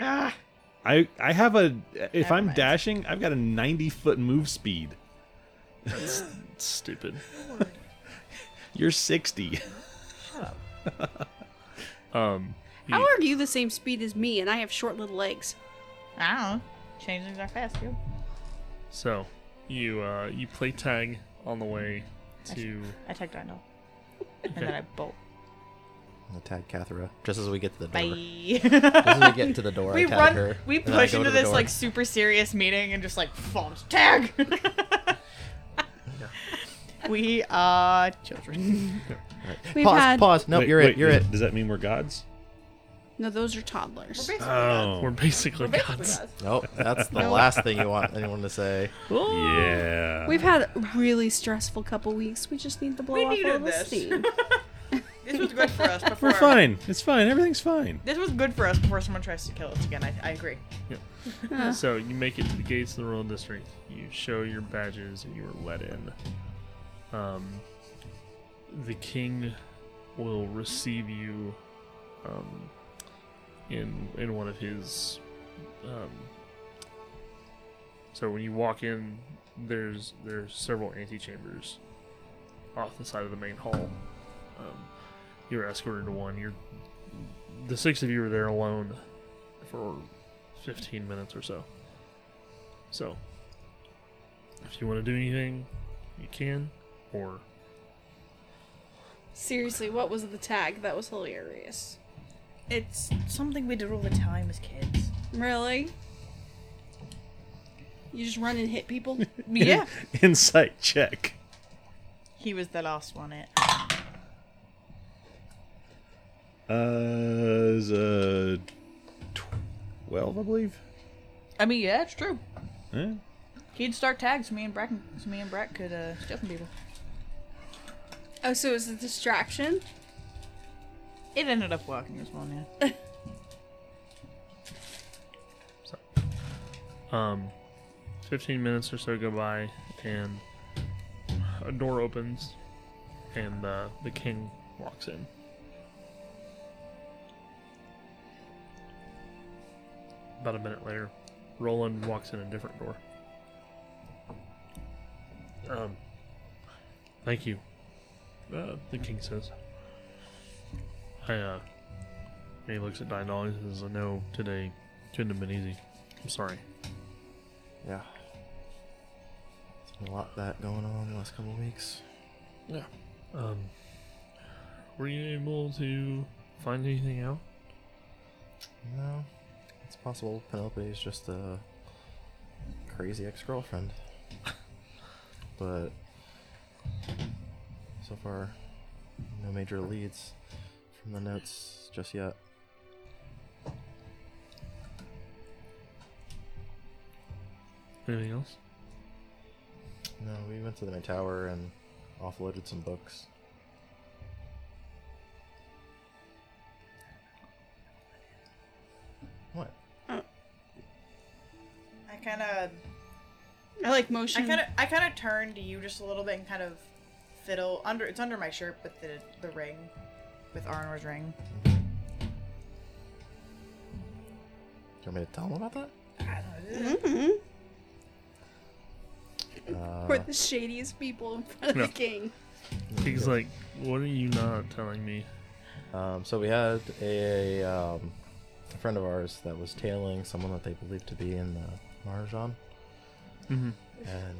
ah, I I have a if Never I'm mind. dashing, I've got a 90 foot move speed. That's stupid. You're 60. Shut up. Um. you- How are you the same speed as me and I have short little legs? I don't know. Changelings are fast, too. So you uh you play tag on the way to I tag Dino. And then I bolt. I'm gonna tag Cathra just as we get to the door. Bye. Just as we get to the door, we I tag run. her. We and then I push into this door. like super serious meeting and just like phones tag. We are children. Alright. We've pause. had- Pause. Nope, Wait, you're wait, it. You're does, it. Does that mean we're gods? No, those are toddlers. Oh, we're basically We're basically gods. gods. Nope. That's the last thing you want anyone to say. yeah. We've had a really stressful couple weeks. We just need to blow We off all needed the this. steam. This was good for us before. We're fine. It's fine. Everything's fine. This was good for us before someone tries to kill us again. I, I agree. Uh, So you make it to the gates of the royal district. You show your badges and you are let in. Um, the king will receive you um, in in one of his. Um, so when you walk in, there's there's several antechambers off the side of the main hall. Um, you're escorted to one. You're the six of you are there alone for 15 minutes or so. So, if you want to do anything, you can, or seriously, what was the tag? That was hilarious. It's something we did all the time as kids. Really? You just run and hit people? Yeah. Insight check. he was the last one. It. Uh, is a 12, I believe. I mean, yeah, it's true. Eh? He'd start tags. Me and Bracken, me and Brack could uh, steal from people. Oh, so it was a distraction? It ended up working as well. Yeah. um, 15 minutes or so go by, and a door opens, and uh, the king walks in. About a minute later, Roland walks in a different door. Um, thank you, uh, the king says. I, uh, he looks at Dino and says, I know today couldn't have been easy. I'm sorry. Yeah. There's been a lot of that going on the last couple of weeks. Yeah. Um, were you able to find anything out? No, it's possible Penelope is just a crazy ex-girlfriend. but so far, no major leads from the notes just yet. Anything else? No, we went to the main tower and offloaded some books. What? I kind of, I like motion. I motion. kind of, I kind of turned to you just a little bit and kind of fiddle under. It's under my shirt, with the the ring, with Arnor's ring. Do you want me to tell him about that? Mhm. Uh, We're the shadiest people in front of No. the king. He's like, what are you not telling me? Um, so we had a, um, a friend of ours that was tailing someone that they believed to be in the Marjan, Mm-hmm. and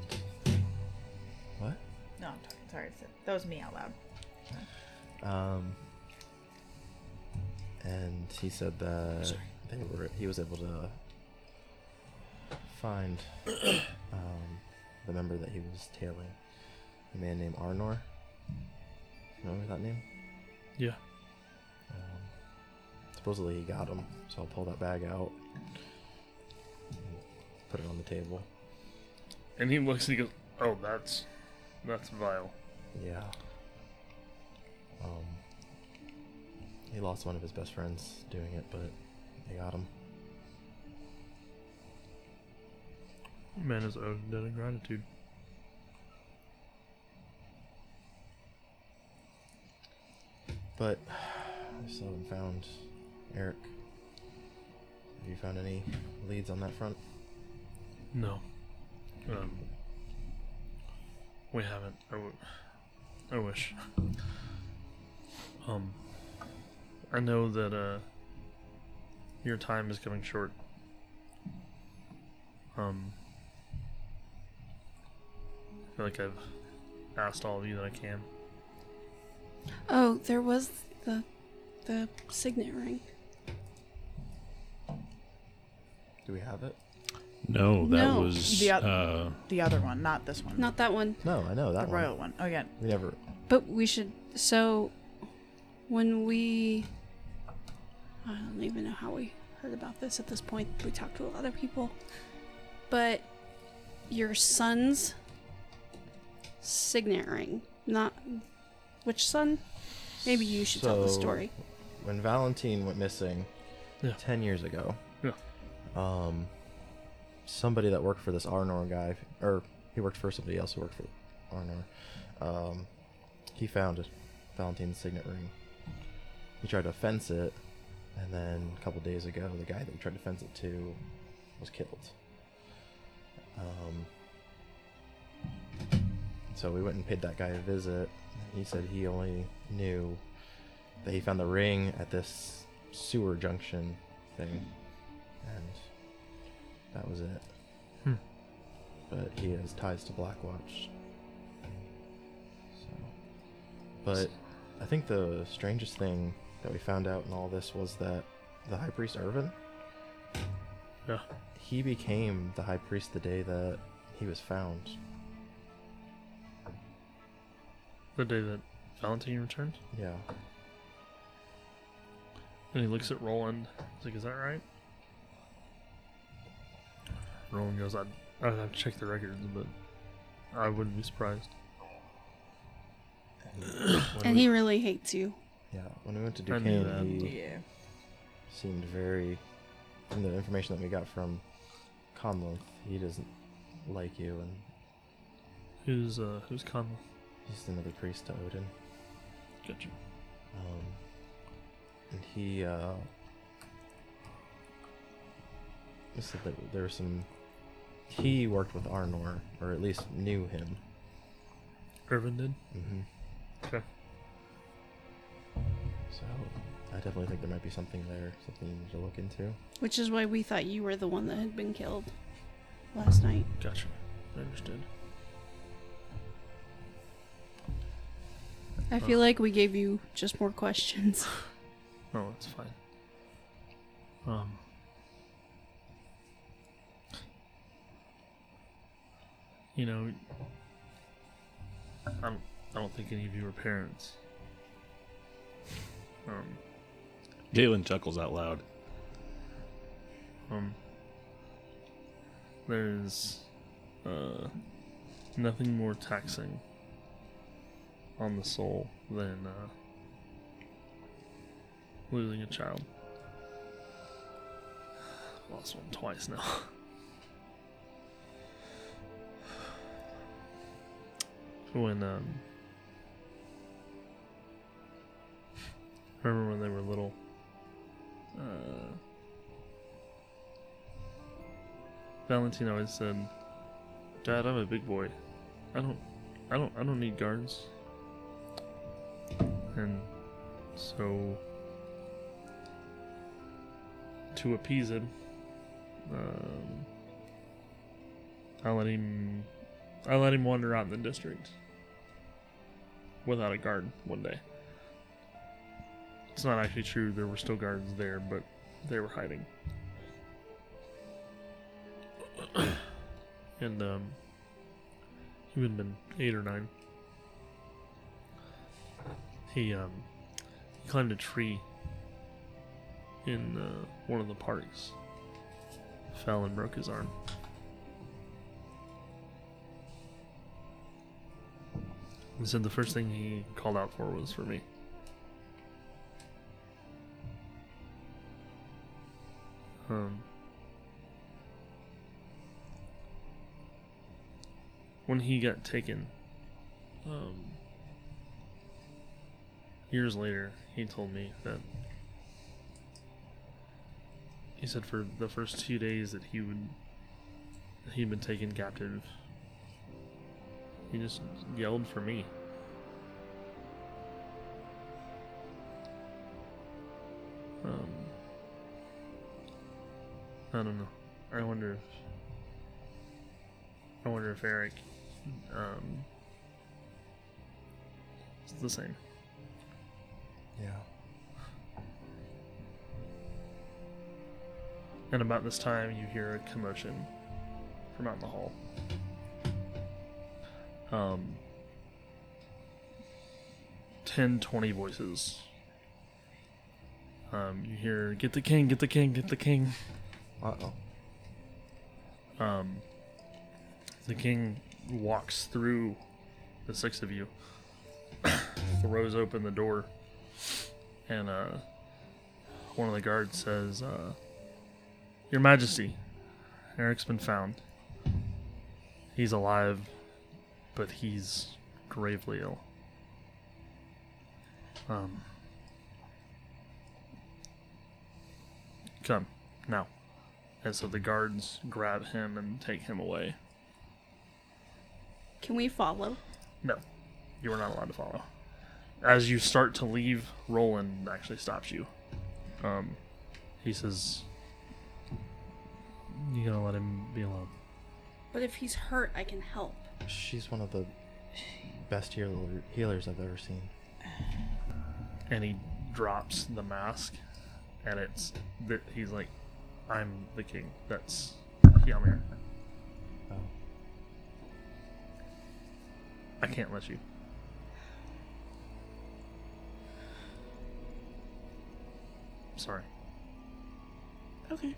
what? No, I'm talking. Sorry, that was me out loud. Um, and he said that Sorry. they were he was able to find um, the member that he was tailing, a man named Arnor. Remember that name? Yeah. Um, supposedly he got him, so I'll pull that bag out, and put it on the table. And he looks and he goes, "Oh, that's that's vile." Yeah. Um, he lost one of his best friends doing it, but they got him. Man is owed debt of gratitude. But I still haven't found Eric. Have you found any leads on that front? No. Um, we haven't. I, w- I wish. Um, I know that uh, your time is coming short. Um, I feel like I've asked all of you that I can. Oh, there was the the signet ring. Do we have it? No, that No. was The oth- uh, The other one, not this one. Not that one, No, I know the that one. royal one. Oh yeah. We never. But we should. So, when we, I don't even know how we heard about this at this point. We talked to a lot of people, but your son's signet ring, not which son? Maybe you should tell the So, story. When Valentine went missing Yeah. ten years ago, Yeah. um, somebody that worked for this Arnor guy, or he worked for somebody else who worked for Arnor, um, he found Valentine's signet ring. He tried to fence it, and then a couple days ago, the guy that he tried to fence it to was killed. Um, so we went and paid that guy a visit. He said he only knew that he found the ring at this sewer junction thing, and that was it. Hmm. But he has ties to Blackwatch. But I think the strangest thing that we found out in all this was that the High Priest Irvin, Yeah. he became the High Priest the day that he was found. The day that Valentine returned? Yeah. and he looks at Roland. He's like, "Is that right?" Roland goes, "I'd, I'd have to check the records, but I wouldn't be surprised." And, we- he really hates you. yeah, when we went to I knew Duquesne, that. he Yeah. seemed very, from the information that we got from Conleth, he doesn't like you, and Who's uh, who's Conley? he's another priest to Odin. Gotcha. Um, and he, uh, he said that there were some. He worked with Arnor, or at least knew him. Irvin did. Mm-hmm. Okay. So I definitely think there might be something there, something you need to look into. Which is why we thought you were the one that had been killed last night. Gotcha. I understood. I feel like we gave you just more questions. Oh, that's fine. Um. You know, I don't, I don't think any of you are parents. Um, Galen chuckles out loud. um, there's uh, nothing more taxing on the soul than uh, losing a child. Lost one twice now. when um, remember when they were little. Uh, Valentine always said, "Dad, I'm a big boy. I don't, I don't, I don't need guards." And so, to appease him, um, I let him, I let him wander out in the district without a guard one day. It's not actually true. There were still guards there, but they were hiding. and um, he would have been eight or nine. He um, he climbed a tree in uh, one of the parks. Fell and broke his arm. He said the first thing he called out for was for me. Um, when he got taken, um, years later, he told me that he said for the first two days that he would he'd been taken captive. He just yelled for me. I don't know. I wonder if I wonder if Eric um, is the same. Yeah. And about this time, you hear a commotion from out in the hall. Um, 10, 20 voices. Um, you hear, get the king, get the king, get the king. Uh oh. Um, the king walks through the six of you, throws open the door, and uh, one of the guards says, uh, Your Majesty, Eric's been found. He's alive, but he's gravely ill. Um, come now. And so the guards grab him and take him away. Can we follow? No, you are not allowed to follow. As you start to leave, Roland actually stops you. Um, he says, "You gotta let him be alone." But if he's hurt, I can help. She's one of the best healer, healers I've ever seen. And he drops the mask, and it's that he's like, "I'm the king." That's Yamir. Oh. I can't let you. Sorry. Okay.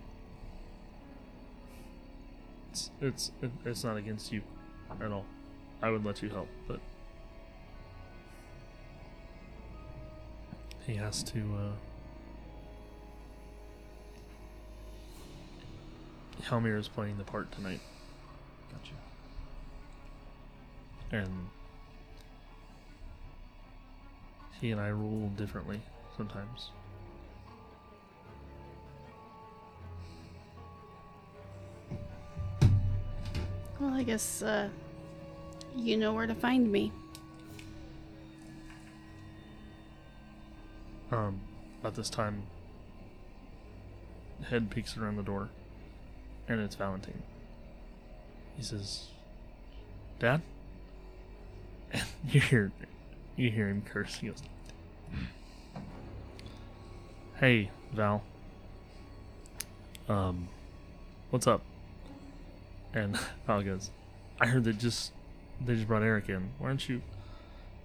It's it's it's not against you at all. I would let you help, but he has to. uh Helmir is playing the part tonight, Gotcha. and he and I rule differently sometimes. Well, I guess uh, you know where to find me. Um, at this time, head peeks around the door, and it's Valentine. He says, "Dad," and you hear, you hear him curse. He goes, "Hey, Val. Um, what's up?" And Val goes, "I heard that just they just brought Eric in. Why aren't you?"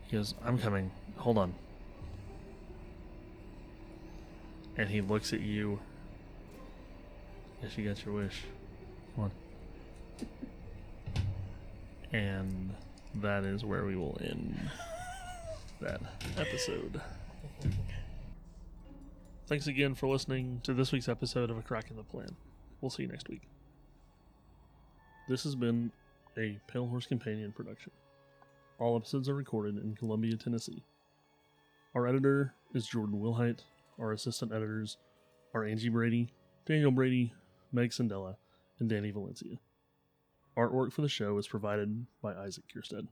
He goes, "I'm coming. Hold on." and he looks at you. Guess you got your wish. Come on. And that is where we will end that episode. Thanks again for listening to this week's episode of A Kraken the Plan. We'll see you next week. This has been a Pale Horse Companion production. All episodes are recorded in Columbia, Tennessee. Our editor is Jordan Wilhite. Our assistant editors are Angie Brady, Daniel Brady, Meg Sandella, and Danny Valencia. Artwork for the show is provided by Isaac Kierstead.